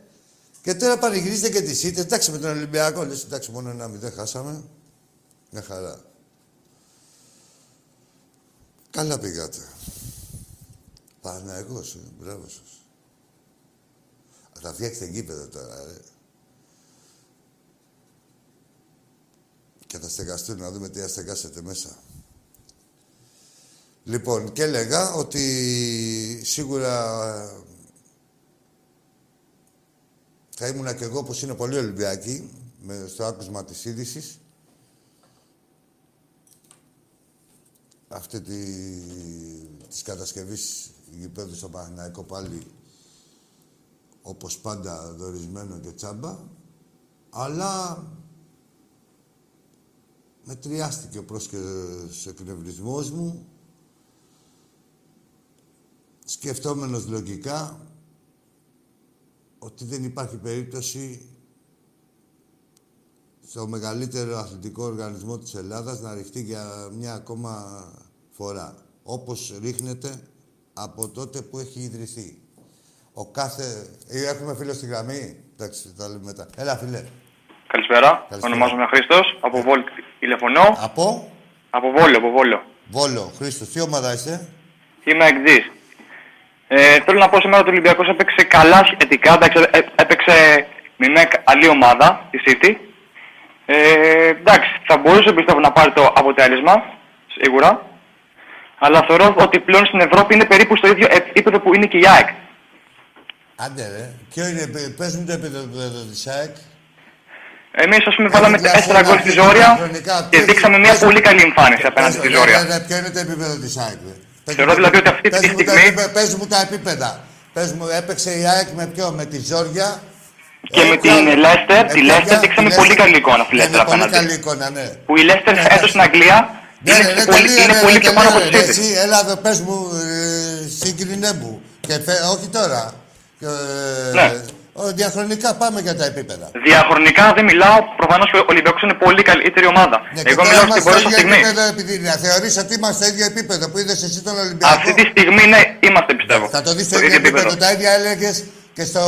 Και τώρα πανηγυρίζετε και τις ήττες. Εντάξει, με τον Ολυμπιακό, λες, εντάξει, μόνο ένα μηδέν χάσαμε. Μια χαρά. Καλά πήγατε. Παναγός, ε, μπράβο σας. Θα φτιάξετε γήπεδο τώρα, ρε. Και θα στεγαστούν να δούμε τι θα στεγάσετε μέσα. Λοιπόν, και έλεγα ότι σίγουρα ε, θα ήμουνα κι εγώ, όπως είναι πολλοί Ολυμπιακοί, με, στο άκουσμα της είδησης. Αυτή τη, της κατασκευής γηπέδου στο Παναθηναϊκό πάλι όπως πάντα δορισμένο και τσάμπα, αλλά μετριάστηκε ο πρόσκαιρος εκνευρισμός μου, σκεφτόμενος λογικά ότι δεν υπάρχει περίπτωση στο μεγαλύτερο αθλητικό οργανισμό της Ελλάδας να ρηχτεί για μια ακόμα φορά. Όπως ρίχνεται από τότε που έχει ιδρυθεί. Ο κάθε... Ε, Έχουμε φίλο στη γραμμή; Εντάξει, τα λέμε μετά. Έλα, φίλε. Καλησπέρα. Καλησπέρα. Ονομάζομαι Χρήστος. Από Βόλο τηλεφωνώ. Από; Από Βόλο, από Βόλο. Βόλο. Χρήστος, τι ομάδα είσαι; Είμαι εκτζή. Ε, θέλω να πω σήμερα ότι ο Ολυμπιακός έπαιξε καλά σχετικά. Εντάξει, ε, έπαιξε με μια καλή ομάδα, τη City. Ε, εντάξει, θα μπορούσε πιστεύω να πάρει το αποτέλεσμα, σίγουρα. Αλλά θεωρώ ότι πλέον στην Ευρώπη είναι περίπου στο ίδιο επίπεδο που είναι και η ΑΕΚ. Άντε, ρε. Ποιο είναι, πε- πες μου το επίπεδο της ΑΕΚ. Εμείς, ας πούμε, βάλαμε Διάφορα- 4 γκολ στη Ζόρια διαχρονικά. και Πες- δείξαμε μια πες- πολύ καλή εμφάνιση απέναντι Πες- στη ρε, Ζόρια. ρε, ρε, Ποιο είναι το επίπεδο της ΑΕΚ, ρε. Πες Θεωρώ μου δηλαδή το- ότι αυτή τη πες μου τα στιγμή- επίπεδα- Πες μου τα επίπεδα. Πες μου, έπαιξε η ΑΕΚ με ποιο, με τη Ζόρια. Και Ε, με ποια- την Leicester, με τη ποια- Leicester δείξαμε τη πολύ Leicester. καλή εικόνα στη Ναι, Leicester ναι, Πολύ απέναντι. καλή εικόνα, ναι. Που η Leicester Ναι, φέτος στην Αγγλία Ναι, είναι, ρε, ρε, πολύ, τελείω, είναι ρε, πολύ πιο πάνω από τελείω, τη ρε, City. Εσύ, έλα εδώ, πες μου, ε, συγκρινέ μου. Και φε- όχι τώρα. Και, ε, Ναι. Ο, διαχρονικά πάμε για τα επίπεδα. Διαχρονικά δεν μιλάω, προφανώς και ο Ολυμπιακός είναι πολύ καλύτερη ομάδα. Ναι, και Εγώ τώρα μιλάω στην είμαστε πορεία στο στη ίδιο στιγμή. επίπεδο επειδή να θεωρείς ότι είμαστε στο ίδιο επίπεδο που είδες εσύ τον Ολυμπιακό; Αυτή τη στιγμή ναι, είμαστε πιστεύω. Θα το δεις στο Στο ίδιο ίδιο επίπεδο. επίπεδο. Τα ίδια έλεγες και στο...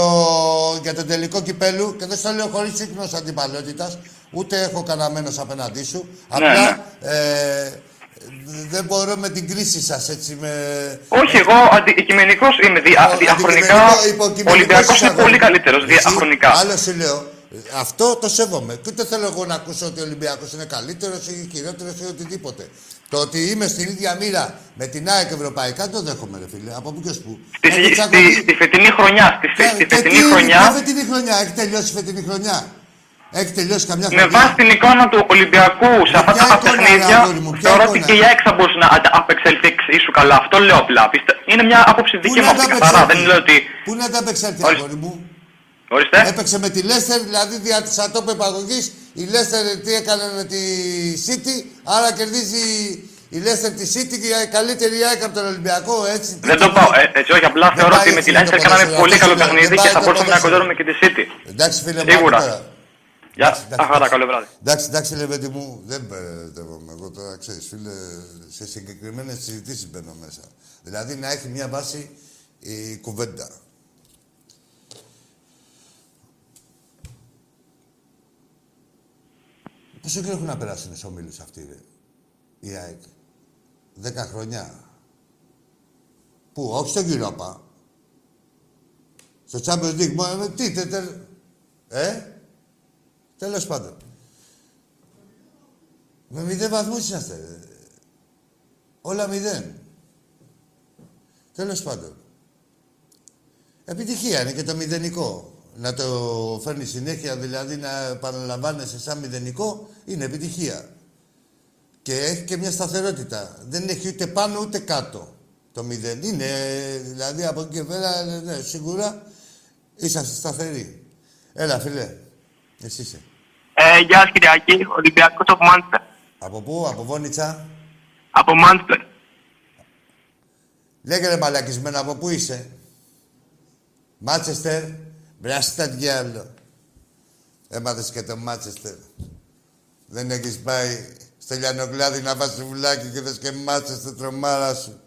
για τον τελικό κυπέλου και δεν στο λέω χωρίς ίχνο αντιπαλότητας, ούτε έχω καναμένος απέναντί σου. Ναι, Απλά ε, δεν μπορώ με την κρίση σας έτσι. Με... Όχι, εγώ αντικειμενικό είμαι. Δια, Ο- διαχρονικά αντικειμενικό- ο υποκειμενικός Ολυμπιακός είναι εισαγωγή. πολύ καλύτερος Εσύ, διαχρονικά. Άλλο σου λέω. ε, Αυτό το σέβομαι. Και ούτε θέλω εγώ να ακούσω ότι ο Ολυμπιακός είναι καλύτερος ή χειρότερος ή οτιδήποτε. Το ότι είμαι στην ίδια μοίρα με την ΑΕΚ ευρωπαϊκά το δέχομαι, ρε φίλε. Από πού και ως πού. Στη, Έχω στη, τσακωθεί- στη φετινή χρονιά. Στη, Και- στη και φετινή τι- χρονιά. Ποια φετινή χρονιά, έχει τελειώσει η φετινή χρονιά. Έχει τελειώσει καμιά Με χρονιά. βάση την εικόνα του Ολυμπιακού σε αυτά ποια τα εικόνα, παιχνίδια, ρε αγόρι μου, ποια θεωρώ ότι εικόνα; και η ΑΕΚ θα μπορούσε να αντα- απεξέλθει εξίσου καλά. Αυτό λέω απλά. Πιστε- Είναι μια άποψη Πού δική να μου αυτή τα καθαρά. Δεν απεξέλθει. λέω ότι. Πού να τα απεξέλθει, Ορίστε. αγόρι μου; Ορίστε. Έπαιξε με τη Λέστερ, δηλαδή δια της ατόπου επαγωγή. Η Λέστερ τι έκανε με τη City, άρα κερδίζει η Λέστερ τη City και η καλύτερη ΑΕΚ από τον Ολυμπιακό, έτσι. Δεν το πάω ε, έτσι, όχι. Απλά Δεν θεωρώ πάει ότι με έτσι τη το Λένστερ ποδόσφαιρο. κάναμε πολύ Αυτό καλό σου λέω. παιχνίδι Δεν και πάει θα το μπορούσαμε να ποδόσφαιρο. κοντέρουμε και τη City. Εντάξει, φίλε μου, Σίγουρα. Άκου τώρα. Γεια. εντάξει, Αχ, άρα, καλό βράδυ. Εντάξει, εντάξει, Λεβέντη μου, δεν μπερδεύομαι. Εγώ τώρα ξέρεις, φίλε, σε συγκεκριμένες συζητήσεις μπαίνω μέσα. Δηλαδή να έχει μια βάση η κουβέντα. Πόσο καιρό έχουν να περάσουν στου ομίλους αυτοί, ρε, η ΑΕΚ; Δέκα χρονιά. Πού, όχι στο Europa. Στο Champions League, μόνο τι, τε, τε, ε, τέλος πάντων. Με μηδέν βαθμούς είσαστε. ρε. Όλα μηδέν. Τέλος πάντων. Επιτυχία είναι και το μηδενικό. Να το φέρνει συνέχεια, δηλαδή να επαναλαμβάνεσαι σαν μηδενικό, είναι επιτυχία. Και έχει και μια σταθερότητα. Δεν έχει ούτε πάνω ούτε κάτω το μηδέν. Είναι, δηλαδή από εκεί και πέρα, ναι, ναι, σίγουρα είσαστε σταθεροί. Έλα, φίλε. Εσύ είσαι. Ε, γεια σας Κυριακή, Ολυμπιακός από Μάντσεστερ. Από πού, από Βόνιτσα; Από Μάντσεστερ. Λέγε ρε μαλακισμένα, από πού είσαι; Μάτσεστερ. Μπράστα διάλο. Έμαθες και το Μάτσεστερ. Δεν έχεις πάει στο Λιανοκλάδι να φας σουβλάκι και δες και Μάτσεστερ τρομάρα σου.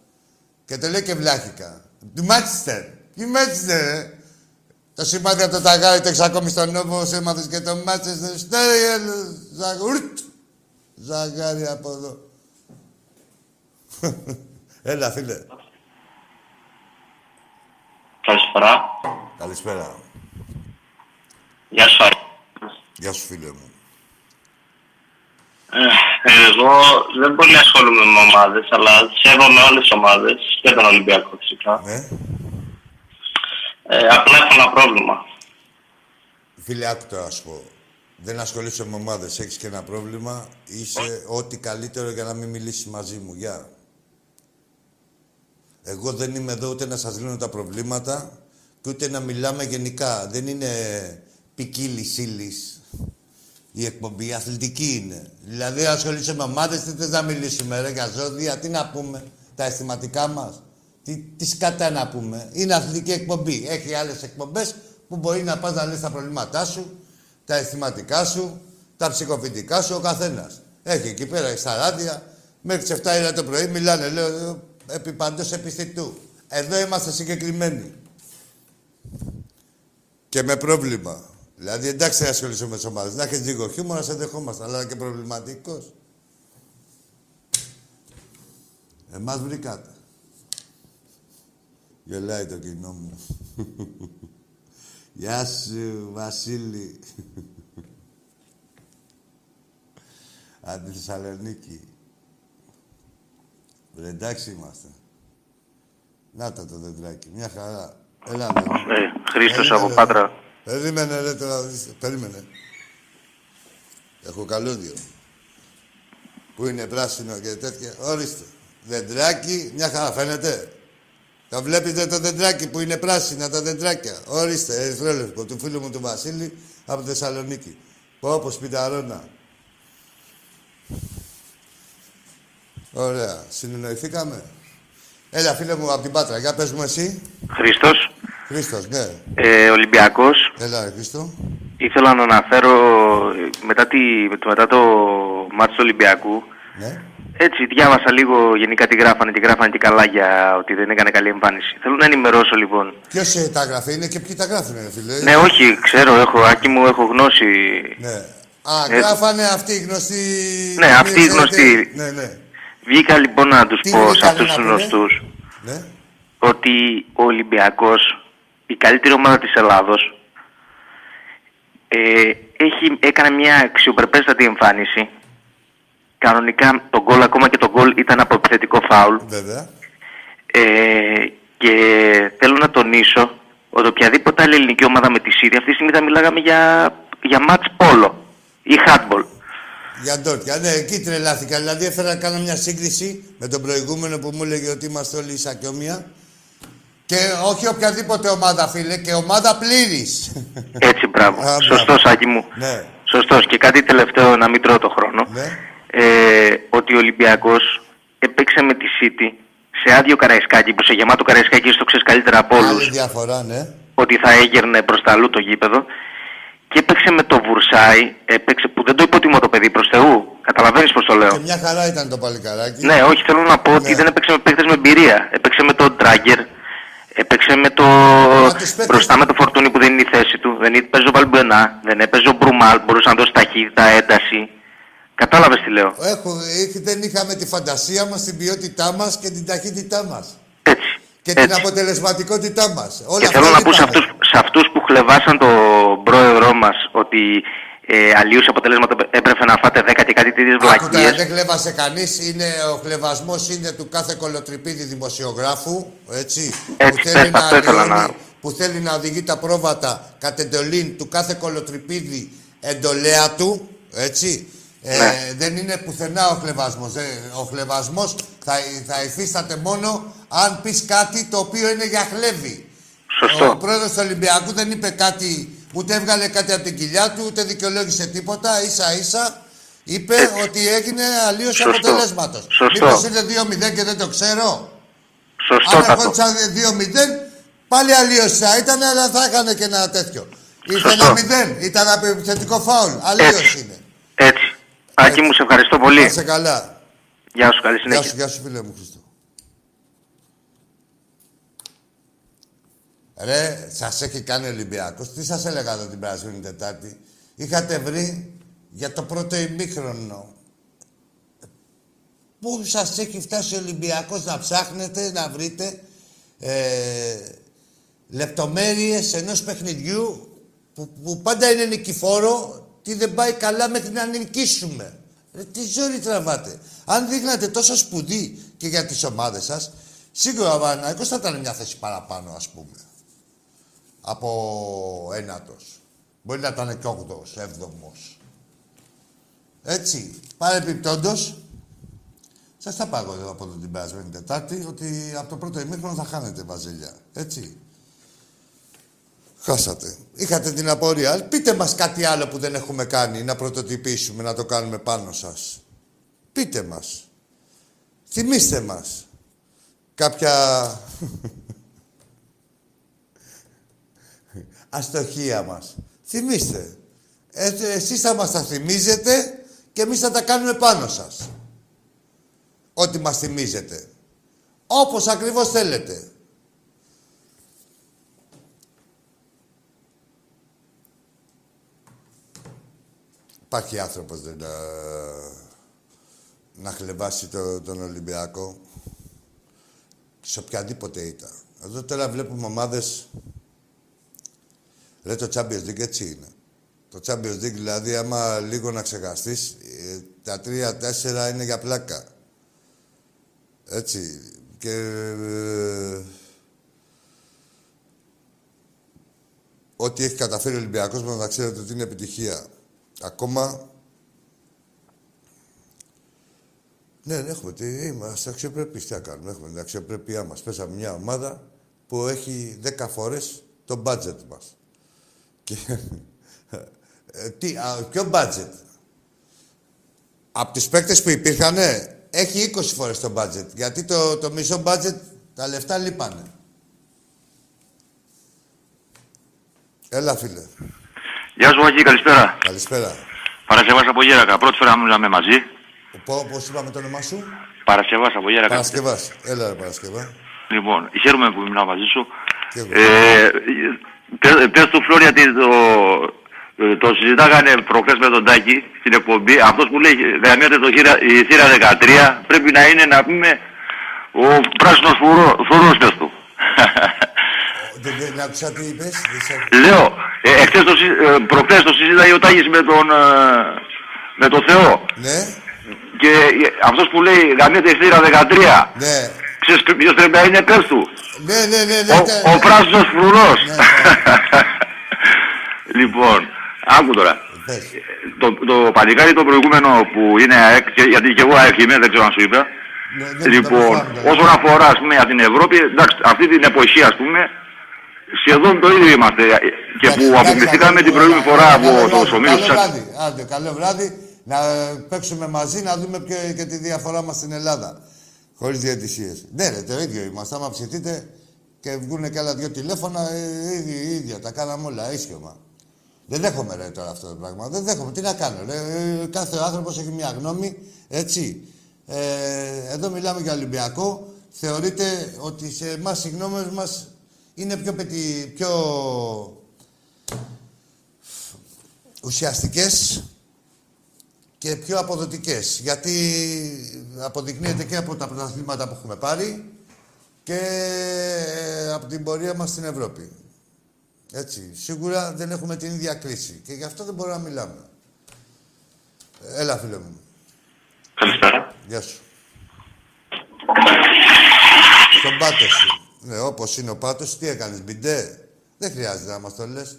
Και το λέει και βλάχικα. Του Μάτσεστερ. Τι Μάτσεστερ, ε. Το σημάδι από το ταγάρι το έχεις ακόμη στον νόμο, σε έμαθες και το Μάτσεστερ. Στέρι, ζαγούρτ. Ζαγάρι από εδώ. Έλα, φίλε. Καλησπέρα. Καλησπέρα. Γεια σου, Άρη. Γεια σου, φίλε μου. Ε, εγώ δεν πολύ ασχολούμαι με ομάδες, αλλά σέβομαι όλες τις ομάδες και τον Ολυμπιακό φυσικά. Ναι. Ε, απλά έχω ένα πρόβλημα. Φίλε, άκου τώρα να σου πω. Δεν ασχολείσαι με ομάδες. Έχεις και ένα πρόβλημα. Είσαι ό,τι καλύτερο για να μην μιλήσεις μαζί μου. Γεια. Εγώ δεν είμαι εδώ ούτε να σας λύνω τα προβλήματα και ούτε να μιλάμε γενικά. Δεν είναι ποικίλη ύλη η εκπομπή. Η αθλητική είναι. Δηλαδή, ασχολείσαι με ομάδες, τι θες να μιλήσουμε, ρε, για ζώδια, τι να πούμε, τα αισθηματικά μας; Τι, τι σκατά να πούμε. Είναι αθλητική εκπομπή. Έχει άλλες εκπομπές που μπορεί να πας να λες τα προβλήματά σου, τα αισθηματικά σου, τα ψυχοφυτικά σου, ο καθένας. Έχει εκεί πέρα στα ράδια, μέχρι τις 7 η ώρα το πρωί μιλάνε, λέω, επί παντός επιστητού. Εδώ είμαστε συγκεκριμένοι. Και με πρόβλημα. Δηλαδή, εντάξει, δεν ασχολείσαι με τις ομάδες. Να έχεις λίγο χιούμορ, να σε δεχόμαστε, αλλά και προβληματικός. Εμάς βρήκατε. Γελάει το κοινό μου. Γεια σου, Βασίλη. Από τη Θεσσαλονίκη. Ρε, εντάξει είμαστε. Να το το δεντράκι, μια χαρά. Έλα, ρε. Ε, Χρήστος Περίμενε, από ρε. Πάτρα. Περίμενε, ρε, τώρα. δεις. Περίμενε. Έχω καλώδιο. Που είναι πράσινο και τέτοια. Ορίστε. Δεντράκι, μια χαρά φαίνεται. Το βλέπετε το δεντράκι που είναι πράσινα τα δεντράκια. Ορίστε, ερυθρόλευκο του φίλου μου του Βασίλη από τη Θεσσαλονίκη. Πω πω σπιταρόνα. Ωραία. Συνεννοηθήκαμε. Έλα, φίλε μου, από την Πάτρα. Για πες μου εσύ. Χρήστος, Χρήστος, ναι. ε, Ολυμπιακός. Έλα, ρε, Χρήστο. Ήθελα να αναφέρω ε, μετά, τη, μετά το μάτι του Ολυμπιακού. Ναι. Έτσι, διάβασα λίγο γενικά τι γράφανε, τι γράφανε και καλά για ότι δεν έκανε καλή εμφάνιση. Θέλω να ενημερώσω λοιπόν. Ποιος ε, τα γράφει, είναι και ποιοι τα γράφουν, ρε φίλε. Ναι, όχι, ξέρω, έχω, άκη μου, έχω γνώση. Ναι. Α, Ε, γράφανε αυτοί οι γνωστοί... Ναι, αυτοί οι γνωστοί. Ναι, ναι. Βγήκα λοιπόν να τους Τι πω σε βρήκανε αυτούς να τους πούνε; γνωστούς Ναι. ότι ο Ολυμπιακός, η καλύτερη ομάδα της Ελλάδος, ε, έχει, έκανε μια αξιοπρεπέστατη εμφάνιση κανονικά το γκολ, ακόμα και το γκολ ήταν από επιθετικό φάουλ. Βέβαια. Ε, και θέλω να τονίσω ότι οποιαδήποτε άλλη ελληνική ομάδα με τη Σύρια αυτή τη στιγμή θα μιλάγαμε για, για match πόλο ή handball. Για ντόρτια. Ναι, εκεί τρελάθηκα. Δηλαδή έφερα να κάνω μια σύγκριση με τον προηγούμενο που μου έλεγε ότι είμαστε όλοι ίσα και όμοια. Και όχι οποιαδήποτε ομάδα, φίλε, και ομάδα πλήρης. Έτσι, μπράβο. Σωστό, Άκη μου. Ναι. Σωστός. Και κάτι τελευταίο, να μην τρώω το χρόνο. Ε, ότι ο Ολυμπιακός έπαιξε με τη City σε άδειο καραϊσκάκι, που σε γεμάτο καραϊσκάκι στο ξέρεις καλύτερα από όλους. Άλλη διαφορά, ναι. Ότι θα έγερνε προς τα αλλού το γήπεδο. Και έπαιξε με το Βουρσάι, έπαιξε που δεν το υποτιμώ το παιδί προς Θεού. Καταλαβαίνεις πώς το λέω. Και μια χαρά ήταν το παλικαράκι. Ναι, όχι, θέλω να πω ότι δεν έπαιξε με παίχτε με εμπειρία. Έπαιξε με τον Ντράγκερ, έπαιξε με το. μπροστά με το φορτούνι που δεν είναι η θέση του. Δεν έπαιζε ο Βαλμπενά, δεν έπαιζε ο Μπρουμάλ, μπορούσε να δώσει ταχύτητα, ένταση. Κατάλαβες τι λέω. Έχω, ε, δεν είχαμε τη φαντασία μας, την ποιότητά μας και την ταχύτητά μας. Έτσι. Και την αποτελεσματικότητά μας. Και θέλω να πω σε αυτούς, σε αυτούς που χλεβάσαν τον πρόεδρό μας ότι ε, αλλίους αποτελέσματα έπρεπε να φάτε 10 και κάτι τέτοιες Άκουτα, βλακίες. δεν χλέβασε κανείς. Ο χλεβασμός είναι του κάθε κολοτριπίδη δημοσιογράφου. Έτσι. Έτσι, που, θέλει πες, αυτό ήθελα αλλοιώνει- να- που θέλει να οδηγεί τα πρόβατα κατ' εντολήν του κάθε κολοτριπίδη εντολέα του. Έτσι. Ε, Ναι. δεν είναι πουθενά ο χλεβασμός. Ε, ο χλεβασμός θα, θα υφίσταται μόνο αν πεις κάτι το οποίο είναι για χλέβη. Σωστό. Ο πρόεδρος του Ολυμπιακού δεν είπε κάτι, ούτε έβγαλε κάτι από την κοιλιά του, ούτε δικαιολόγησε τίποτα. Ίσα ίσα είπε ότι έγινε αλλίωση Σωστό. αποτελέσματος. Σωστό. Μήπως είναι 2-0 και δεν το ξέρω. Σωστό Αν θα το. ερχόντουσαν 2-0, πάλι αλλίωση θα ήταν, αλλά θα έκανε και ένα τέτοιο. Ήρθε Σωστό. ένα 0, ήταν από επιθετικό φάουλ. Αλλίωση είναι. Έτσι. Άκη μου, σε ευχαριστώ Να πολύ. είσαι καλά. Γεια σου, καλή Γεια συνέχεια. σου, γεια σου φίλε μου Χριστό. Ρε, σας έχει κάνει ο Ολυμπιακός. Τι σας έλεγα εδώ την περασμένη Τετάρτη; Είχατε βρει για το πρώτο ημίχρονο. Πού σας έχει φτάσει ο Ολυμπιακός να ψάχνετε, να βρείτε ε, λεπτομέρειες ενός παιχνιδιού που, που πάντα είναι νικηφόρο, τι δεν πάει καλά μέχρι να νικήσουμε. Ρε, τι ζόρι τραβάτε. Αν δείχνατε τόσο σπουδή και για τις ομάδες σας, σίγουρα ο Παναθηναϊκός θα ήταν μια θέση παραπάνω, ας πούμε. Από ένατος. Μπορεί να ήταν και όγδοος, έβδομος. Έτσι. Παρεπιπτόντως, σας τα πάω εγώ από την περασμένη Τετάρτη ότι από το πρώτο ημίχρονο θα χάνετε βαζελιά. Έτσι. Χάσατε. Είχατε την απορία. Πείτε μας κάτι άλλο που δεν έχουμε κάνει, να πρωτοτυπήσουμε, να το κάνουμε πάνω σας. Πείτε μας. Θυμήστε μας. Κάποια... αστοχία μας. Θυμήστε. Ε, εσείς θα μας τα θυμίζετε και εμείς θα τα κάνουμε πάνω σας. Ό,τι μας θυμίζετε. Όπως ακριβώς θέλετε. Υπάρχει άνθρωπος δεν, να, να χλεβάσει το, τον Ολυμπιακό σε οποιαδήποτε ήταν. Εδώ τώρα βλέπουμε ομάδες... Λέει το Champions League έτσι είναι. Το Champions League δηλαδή άμα λίγο να ξεχαστείς, ε, τα τρία-τέσσερα είναι για πλάκα. Έτσι. Και... ε, ό,τι έχει καταφέρει ο Ολυμπιακός μας να ξέρετε ότι είναι επιτυχία. Ακόμα... Ναι, ναι, έχουμε. Τι, είμαστε αξιοπρεπείς. Τι να κάνουμε. Έχουμε την αξιοπρέπειά μας. Πέσαμε μια ομάδα που έχει 10 φορές το budget μας. Και... ε, τι, α, ποιο budget; Από τις παίκτες που υπήρχαν, έχει 20 φορές το budget. Γιατί το, το μισό budget, τα λεφτά λείπανε. Έλα, φίλε. Γεια σου, Άκη, καλησπέρα. Καλησπέρα. Παρασκευάς από Γέρακα. Πρώτη φορά μιλάμε μαζί. Πώ, πώς είπαμε το όνομά σου; Παρασκευάς από Γέρακα. Παρασκευάς. Έλα, ρε Παρασκευά. Λοιπόν, χαίρομαι που μιλάω μαζί σου. Και εγώ. Ε, πες- πες του Φλόρια ότι το, ε, το συζητάγανε προχθές με τον Τάκη στην εκπομπή. Αυτός που λέει γραμμιέται το θύρα, η θύρα 13 πρέπει να είναι να πούμε ο πράσινος φουρό, φουρός πες του. Δεν, δεν άκουσα τι είπες. δεν σ' άκουσα. Λέω, ε, εχθές το, συ- ε, προχθές το συζήταγε ο Τάκης με τον, ε, με τον Θεό. Ναι. Και αυτός που λέει γαμιέται η θύρα 13. Ναι. Ξέρεις ποιος πρέπει να είναι πες του. Ναι, ναι, ναι. ναι, Ο, ναι. ο πράσινος φρουρός. λοιπόν, άκου τώρα. Το, το παλικάρι το προηγούμενο που είναι ΑΕΚ, και- γιατί και εγώ ΑΕΚ είμαι, δεν ξέρω αν σου είπα. λοιπόν, όσον αφορά ας πούμε, για την Ευρώπη, εντάξει, αυτή την εποχή ας πούμε, σχεδόν το ίδιο είμαστε. Και που αποκλειστήκαμε την προηγούμενη φορά από το ομίλους Καλό της βράδυ. Άντε, καλό βράδυ. Να ε, παίξουμε μαζί, να δούμε και, και τη διαφορά μας στην Ελλάδα. Χωρίς διαιτησίες. Ναι, ρε, το ίδιο είμαστε. Άμα ψηθείτε και βγουν και άλλα δυο τηλέφωνα, ε, ίδια, ίδια. Τα κάναμε όλα, ίσιομα. Δεν δέχομαι ρε τώρα αυτό το πράγμα. Δεν δέχομαι. Τι να κάνω. Ρε. Ε, Κάθε άνθρωπος έχει μια γνώμη. Έτσι. Ε, εδώ μιλάμε για Ολυμπιακό. Θεωρείτε ότι σε εμάς οι γνώμες μας είναι πιο, πετι... πιο ουσιαστικές και πιο αποδοτικές. Γιατί αποδεικνύεται και από τα πρωταθλήματα που έχουμε πάρει και από την πορεία μας στην Ευρώπη. Έτσι. Σίγουρα δεν έχουμε την ίδια κρίση και γι' αυτό δεν μπορούμε να μιλάμε. Έλα, φίλε μου. Καλησπέρα. Γεια σου. Στον πάτο σου. Ναι, όπως είναι ο πάτος, σου, τι έκανες, μπιντέ; Δεν χρειάζεται να μας το λες.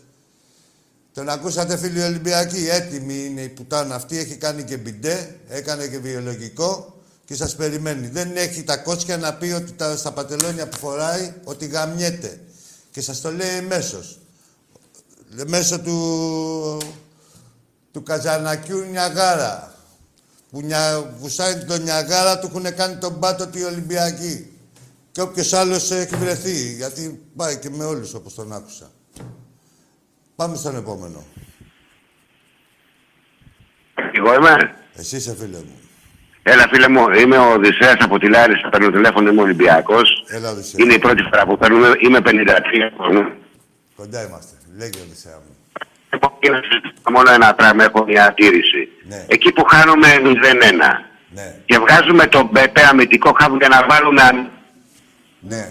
Τον ακούσατε φίλοι Ολυμπιακοί, έτοιμη είναι η πουτάνα αυτή, έχει κάνει και μπιντέ, έκανε και βιολογικό και σας περιμένει. Δεν έχει τα κότσια να πει ότι τα, στα πατελόνια που φοράει ότι γαμιέται. Και σας το λέει μέσος. Μέσω του, του Καζανακιού Νιαγάρα. Που νια, βουσάει τον Νιαγάρα του έχουν κάνει τον πάτο του οι Ολυμπιακοί. Και όποιος άλλος έχει βρεθεί, γιατί πάει και με όλους όπως τον άκουσα. Πάμε στον επόμενο. Εγώ είμαι. Εσύ είσαι φίλε μου. Έλα, φίλε μου, είμαι ο Οδυσσέας από τη Λάρισα. Παίρνω τηλέφωνο, είμαι Ολυμπιακός. Έλα, Οδυσσέα. Είναι η πρώτη φορά που παίρνουμε. Είμαι 53 χρόνων. Κοντά είμαστε. Λέγε Οδυσσέα μου. Είναι μόνο ένα πράγμα, έχω μια αντίρρηση. Ναι. Εκεί που χάνουμε 0-1 Ναι. και βγάζουμε τον Μπεπέ αμυντικό χάβο για να βάλουμε αμυ- Ναι.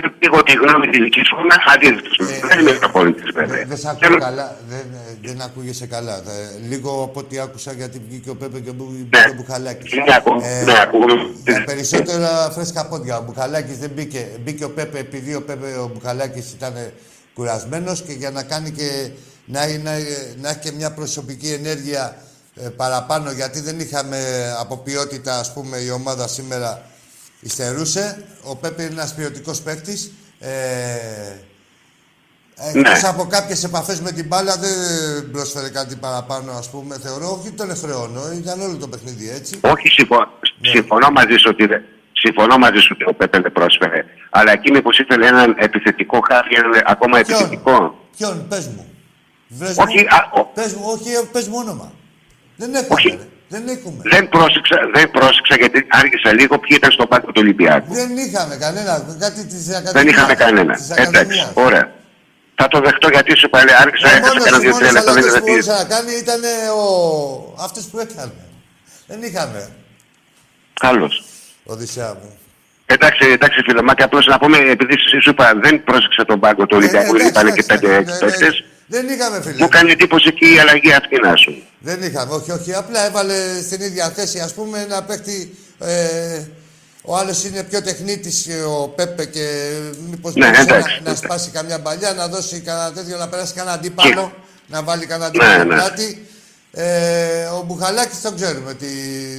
Θέλω λίγο τη γνώμη τη δική σου να αντίθεση. Δεν είμαι προπονητής βέβαια. Ε, Δεν σ' ακούω καλά. Δεν, ε, δεν ακούγεσαι καλά. Ε, λίγο από ό,τι άκουσα γιατί βγήκε ο Πέπε και ο Μπου- μπήκε ο Μπουχαλάκης. Ναι, ακούω. Ναι, ακούγομαι. Για περισσότερα φρέσκα πόδια. Ο Μπουχαλάκης δεν μπήκε. Μπήκε ο Πέπε επειδή ο Πέπε ο Μπουχαλάκης ήταν κουρασμένος και για να κάνει και να, να, να έχει και μια προσωπική ενέργεια ε, παραπάνω γιατί δεν είχαμε από ποιότητα ας πούμε η ομάδα σήμερα υστερούσε. Ο Πέπε είναι ένας ποιοτικός παίκτης. Ε, Εκτός από κάποιες επαφές με την μπάλα δεν πρόσφερε κάτι παραπάνω, ας πούμε, θεωρώ. Όχι τον εφρεώνω, ήταν όλο το παιχνίδι έτσι. Όχι, συμφω... Ναι. συμφωνώ μαζί σου ότι δεν- Συμφωνώ μαζί σου ότι ο Πέπε δεν πρόσφερε. Αλλά εκεί μήπω ήθελε έναν επιθετικό χάρτη, έναν ακόμα Ποιον; επιθετικό. Ποιον, πες μου. Βρες Όχι, μου, α, ο- πες μου, όχι, ε, πες μου όνομα. Δεν έχουμε, ρε. Δεν έχουμε. Δεν πρόσεξα, δεν πρόσεξα γιατί άργησα λίγο ποιοι ήταν στο πάγκο του Ολυμπιακού. Δεν είχαμε κανένα. Κάτι της Ακαδημίας. Δεν είχαμε κανένα. Της Εντάξει, Ακαδημίας. ωραία. Θα το δεχτώ γιατί σου πάλι άργησα, Ο έκανα μόνος, κανένα ο δύο-τρία μόνος λεπτά. Δεν αλότης είδα που τι. μπορούσε να κάνει ήταν ο... αυτός που έκανε. Δεν είχαμε. Καλώς. Οδυσσέα μου. Εντάξει, εντάξει, φίλε Μάκη, απλώς να πούμε, επειδή σου σου είπα, δεν πρόσεξα τον πάγκο του Ολυμπιακού, ναι, γιατί πάνε και εντάξει, πέντε ναι, έξι ναι. παίκτες. Δεν είχαμε, φίλε. Μου κάνει εντύπωση και η αλλαγή αυτή να σου. Δεν είχαμε, όχι, όχι. Απλά έβαλε στην ίδια θέση, ας πούμε, ένα παίχτη... Ε, ο άλλος είναι πιο τεχνίτης, ε, ο Πέπε, και μήπως Ναι, μπορούσε εντάξει, να, να σπάσει καμιά παλιά, να δώσει κανένα τέτοιο, να περάσει κανένα αντίπαλο, να βάλει κανένα Ναι, αντίπαλο ναι. κάτι. Ε, ο Μπουχαλάκης τον ξέρουμε, τη,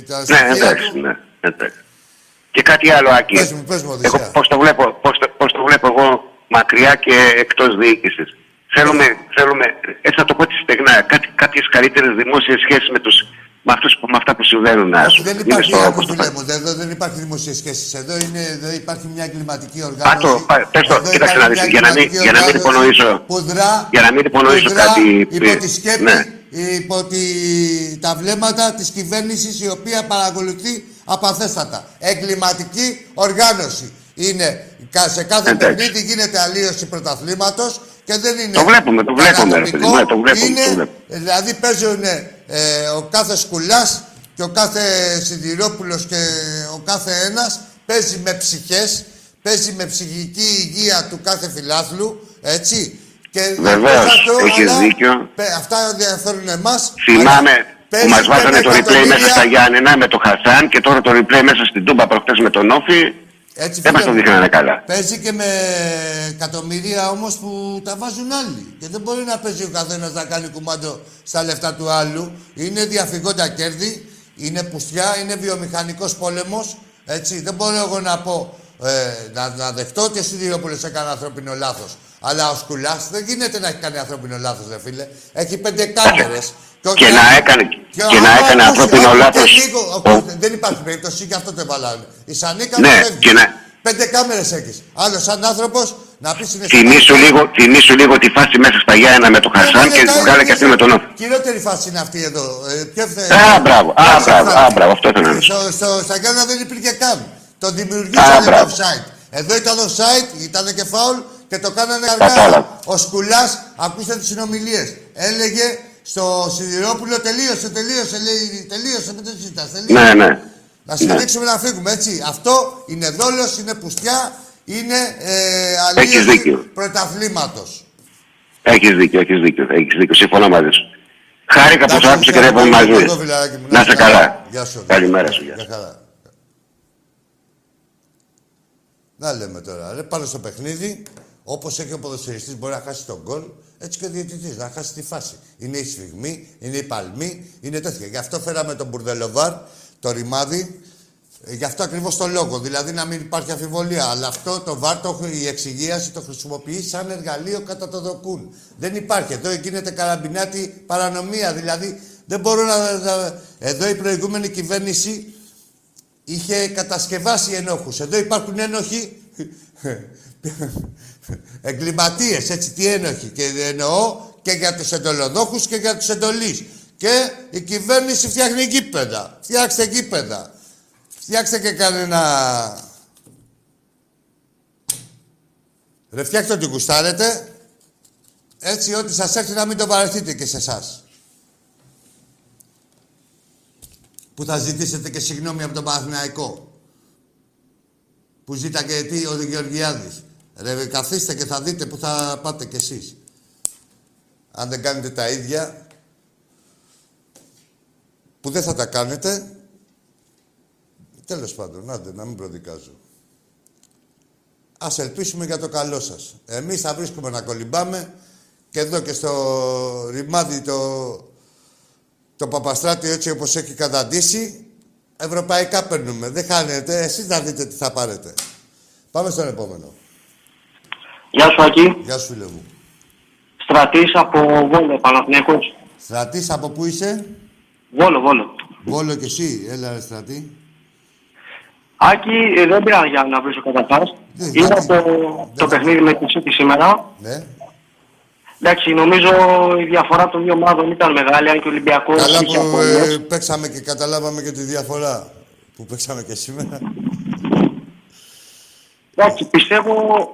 τα Ναι, στοιχεία εντάξει, του. ναι, εντάξει. Και κάτι άλλο, Άκη. Πες μου, πες μου, Οδυσσέα. Εγώ πώς το βλέπω, πώς το, πώς το βλέπω εγώ μακριά και εκτός διοίκησης. Θέλουμε, θέλουμε, έτσι να το πω έτσι στεγνά, κάτι, κάποιες καλύτερες δημόσιες σχέσεις με, τους, με, αυτούς, που- με αυτά που συμβαίνουν. ας Όχι, πούμε. δεν Είναι υπάρχει, στο- άκου, πώς το φίλε πάει. μου, εδώ δεν υπάρχει δημοσίες σχέσεις. Εδώ, είναι, εδώ υπάρχει μια εγκληματική Πάτο, οργάνωση. πά- πες το, Εδώ κοίταξε υπάρχει να δεις, μια για να μην, εγκληματική για να μην οργάνωση υπονοήσω, Που δρά, για να μην υπονοήσω που δρά κάτι... υπό τη σκέπη, Ναι. υπό τη, τα βλέμματα της κυβέρνησης η οποία παρακολουθεί απαθέστατα. Εγκληματική οργάνωση. Είναι κα- σε κάθε Εντάξει. παιχνίδι γίνεται αλλίωση πρωταθλήματος και δεν είναι Το βλέπουμε, το βλέπουμε, ρε παιδί κατατοπικό, μου, ναι, το βλέπουμε, είναι, το βλέπουμε. Δηλαδή παίζουν ε, ο κάθε σκουλάς και ο κάθε Σιδηρόπουλος και ο κάθε ένας παίζει με ψυχές, παίζει με ψυχική υγεία του κάθε φιλάθλου, έτσι. Και Βεβαίως, αυτό, έχεις αλλά, δίκιο. πε- αυτά ενδιαφέρουν εμάς. Θυμάμαι, Παίζει Που μας και βάζανε με το replay εκατομμύρια. μέσα στα Γιάννενα με το Χασάν και τώρα το replay μέσα στην Τούμπα προχτές με τον Όφη. Έτσι, Δεν μας φίλε το μου. δείχνανε καλά. Παίζει και με εκατομμύρια όμως που τα βάζουν άλλοι. Και δεν μπορεί να παίζει ο καθένας να κάνει κουμάντο στα λεφτά του άλλου. Είναι διαφυγόντα κέρδη, είναι πουστιά, είναι βιομηχανικός πόλεμος. Έτσι, δεν μπορώ εγώ να πω ε, να, να δεχτώ ότι ο Σιδηρόπουλος έκανε ανθρώπινο λάθος. Αλλά ο Σκουλάς δεν γίνεται να έχει κάνει ανθρώπινο λάθος, ρε φίλε. Έχει πέντε κάμερες. Και να έκανε, και να έκανε ανθρώπινο λάθος. Δεν υπάρχει περίπτωση και αυτό το εβαλάνε. Η Σανίκα Ναι, δεν φεύγει. και να- Πέντε κάμερες έχεις. Άλλος σαν άνθρωπος να πει είναι Θυμήσου λίγο, θυμήσου λίγο τη φάση μέσα στα Γιάννενα με τον Χασάν και βγάλε και αυτή με τον Όφη. Χειρότερη φάση είναι αυτή εδώ. Ε, πιο ευθε... Α, μπράβο, α, μπράβο, α, μπράβο, αυτό ήταν ένα. Στο, στο, στα Γκάνα δεν υπήρχε καν. Το Α, δημιουργήσανε το μπράβο. offside. Εδώ ήταν offside, ήταν και φάουλ και το κάνανε αργά. Κατάλαβα. Ο Σκουλάς, ακούστε τις συνομιλίες. Έλεγε στο Σιδηρόπουλο τελείωσε, τελείωσε, λέει, τελείωσε, μην το συζητάς, τελείωσε. Ναι, ναι. Να στηρίξουμε να φύγουμε, έτσι. Αυτό είναι δόλος, είναι πουστιά, είναι ε, Έχεις αλλίωση δίκιο. πρωταθλήματος. Έχεις δίκιο, έχεις δίκιο, έχεις δίκιο. Συμφωνώ μαζί σου. Χάρηκα που Εντάξει, σ' άκουσα και δεν είπαμε ευχαριστώ μαζί. πολύ, φιλαράκι μου. Να είσαι καλά. Γεια σου. Καλημέρα σου. γεια σου. Για χαρά. Να λέμε τώρα, ρε, πάνω στο παιχνίδι, όπως έχει ο ποδοσφαιριστής μπορεί να χάσει τον γκολ, έτσι και ο διαιτητής να χάσει τη φάση. Είναι η σφιγμή, είναι η παλμή, είναι τέτοια. Γι' αυτό φέραμε τον Μπουρδελοβάρ, το ρημάδι, ε, γι' αυτό ακριβώς το λόγο, δηλαδή να μην υπάρχει αμφιβολία. Αλλά αυτό το βάρ, το, η εξυγίαση το χρησιμοποιεί σαν εργαλείο κατά το δοκούν. Δεν υπάρχει. Εδώ γίνεται καραμπινάτη παρανομία. Δηλαδή δεν μπορώ να, να- Εδώ η προηγούμενη κυβέρνηση είχε κατασκευάσει ενόχους. Εδώ υπάρχουν ένοχοι εγκληματίες, έτσι τι ένοχοι. Και εννοώ και για τους εντολοδόχους και για τους εντολείς. Και η κυβέρνηση φτιάχνει γήπεδα. Φτιάξτε γήπεδα. Φτιάξτε και κανένα... Ρε φτιάξτε ό,τι γουστάρετε. Έτσι ό,τι σας έρθει να μην το βαρεθείτε και σε εσάς. Που θα ζητήσετε και συγγνώμη από τον Παναθηναϊκό. Που ζήταγε τι ο Γεωργιάδης. Ρε καθίστε και θα δείτε που θα πάτε κι εσείς. Αν δεν κάνετε τα ίδια, που δεν θα τα κάνετε, τέλος πάντων, άντε, να μην προδικάζω. Ας ελπίσουμε για το καλό σας. Εμείς θα βρίσκουμε να κολυμπάμε και εδώ και στο ρημάδι το, το Παπαστράτη έτσι όπως έχει καταντήσει, ευρωπαϊκά παίρνουμε. Δεν χάνετε. Εσείς να δείτε τι θα πάρετε. Πάμε στον επόμενο. Γεια σου, Ακή. Γεια σου, φίλε μου. Στρατής από Βόλο, Παναθηναϊκός. Στρατής, από πού είσαι; Βόλο, Βόλο. Βόλο και εσύ. Έλα, ρε, Στρατή. Άκη, ε, δεν πήρα για να βρίσκω καταρχάς. Είδα το, το παιχνίδι με τη City σήμερα. Ναι. Εντάξει, νομίζω η διαφορά των δύο ομάδων ήταν μεγάλη, αν και ο Ολυμπιακός Καλά είχε που απώλειες. ε, παίξαμε και καταλάβαμε και τη διαφορά που παίξαμε και σήμερα. Εντάξει, πιστεύω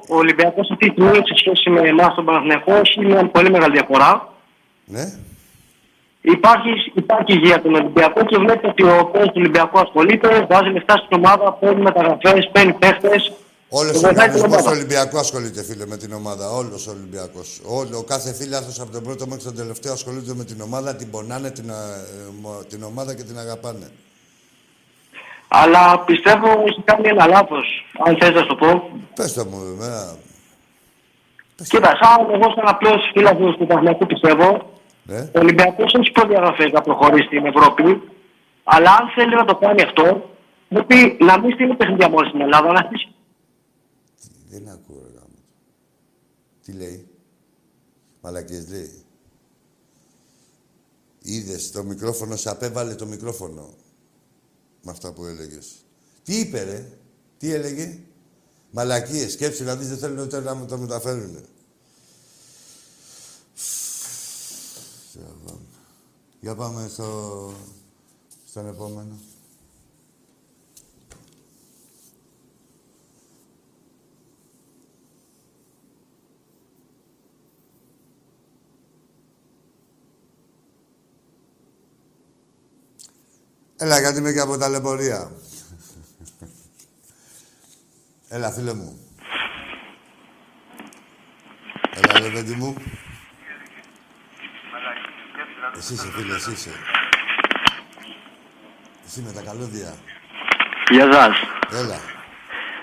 ο Ολυμπιακός αυτή τη στιγμή σε σχέση με εμάς τον Παναθηναϊκό έχει μια πολύ μεγάλη διαφορά. Ναι. Υπάρχει, υπάρχει υγεία τον Ολυμπιακό και βλέπετε ότι ο κόσμο του Ολυμπιακού ασχολείται, βάζει λεφτά στην ομάδα, παίρνει μεταγραφές, παίρνει παίχτες. Όλος ο οργανισμό του Ολυμπιακού ασχολείται, φίλε, με την ομάδα. Όλος ο Ολυμπιακός. Όλο, ο κάθε φίλαθρος από τον πρώτο μέχρι τον τελευταίο ασχολείται με την ομάδα, την πονάνε την, α, ε, μο- την ομάδα και την αγαπάνε. Αλλά πιστεύω έχει κάνει ένα λάθος, αν θες να σου το πω. Πες το μου, εμένα. Κοίτα, σαν εγώ σαν απλός φίλαθρο του Παναθηναϊκού πιστεύω, Ναι. ο Ολυμπιακός έχει προδιαγραφές να προχωρήσει στην Ευρώπη. Αλλά αν θέλει να το κάνει αυτό, πρέπει να μην στείλει παιχνίδια μόνο στην Ελλάδα, να στήσει Δεν ακούω, ρε γάμο. Τι λέει; Μαλακίες λέει. Είδες, το μικρόφωνο σε απέβαλε το μικρόφωνο. Με αυτά που έλεγες. Τι είπε, ρε; Τι έλεγε; Μαλακίες. Σκέψου να δεις, δεν θέλουν ούτε να μου το μεταφέρουν. Για πάμε στο... στον επόμενο. Έλα, γιατί είμαι και από τα λεπορία. Έλα, φίλε μου. Έλα, ρε παιδί μου. Εσύ είσαι, φίλε, εσύ είσαι. Εσύ με τα καλώδια. Γεια σας. Έλα.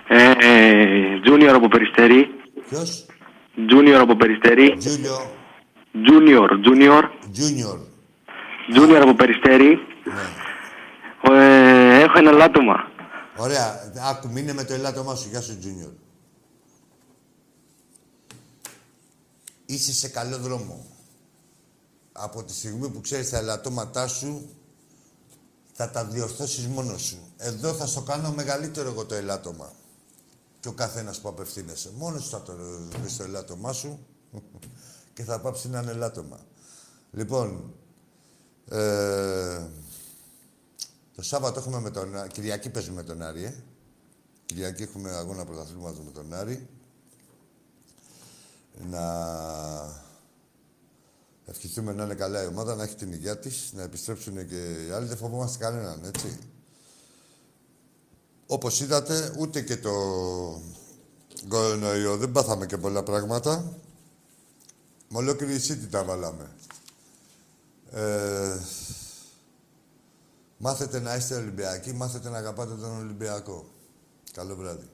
Ε, ε, Junior από Περιστέρη. Ποιος; Junior από Περιστέρη. Junior. Junior, Junior. Junior. Junior από Περιστέρη. Ναι. Ε, έχω ένα λάτωμα. Ωραία. Άκου, μείνε με το ελάττωμά σου. Γεια σου, Junior. Είσαι σε καλό δρόμο. Από τη στιγμή που ξέρεις τα ελαττώματά σου, θα τα διορθώσεις μόνος σου. Εδώ θα στο κάνω μεγαλύτερο εγώ το ελάττωμα. Και ο καθένας που απευθύνεσαι. Μόνος σου θα το βρεις το ελάττωμά σου και θα πάψει να είναι ελάττωμα. Λοιπόν, ε, το Σάββατο έχουμε με τον Άρη. Κυριακή παίζουμε με τον Άρη, ε. Κυριακή έχουμε αγώνα πρωταθλήματος με τον Άρη. Να ευχηθούμε να είναι καλά η ομάδα, να έχει την υγεία της, να επιστρέψουν και οι άλλοι. Δεν φοβόμαστε κανέναν, έτσι. Όπως είδατε, ούτε και το κορονοϊό δεν πάθαμε και πολλά πράγματα. Με ολόκληρη η τα βάλαμε. Ε, μάθετε να είστε Ολυμπιακοί, μάθετε να αγαπάτε τον Ολυμπιακό. Καλό βράδυ.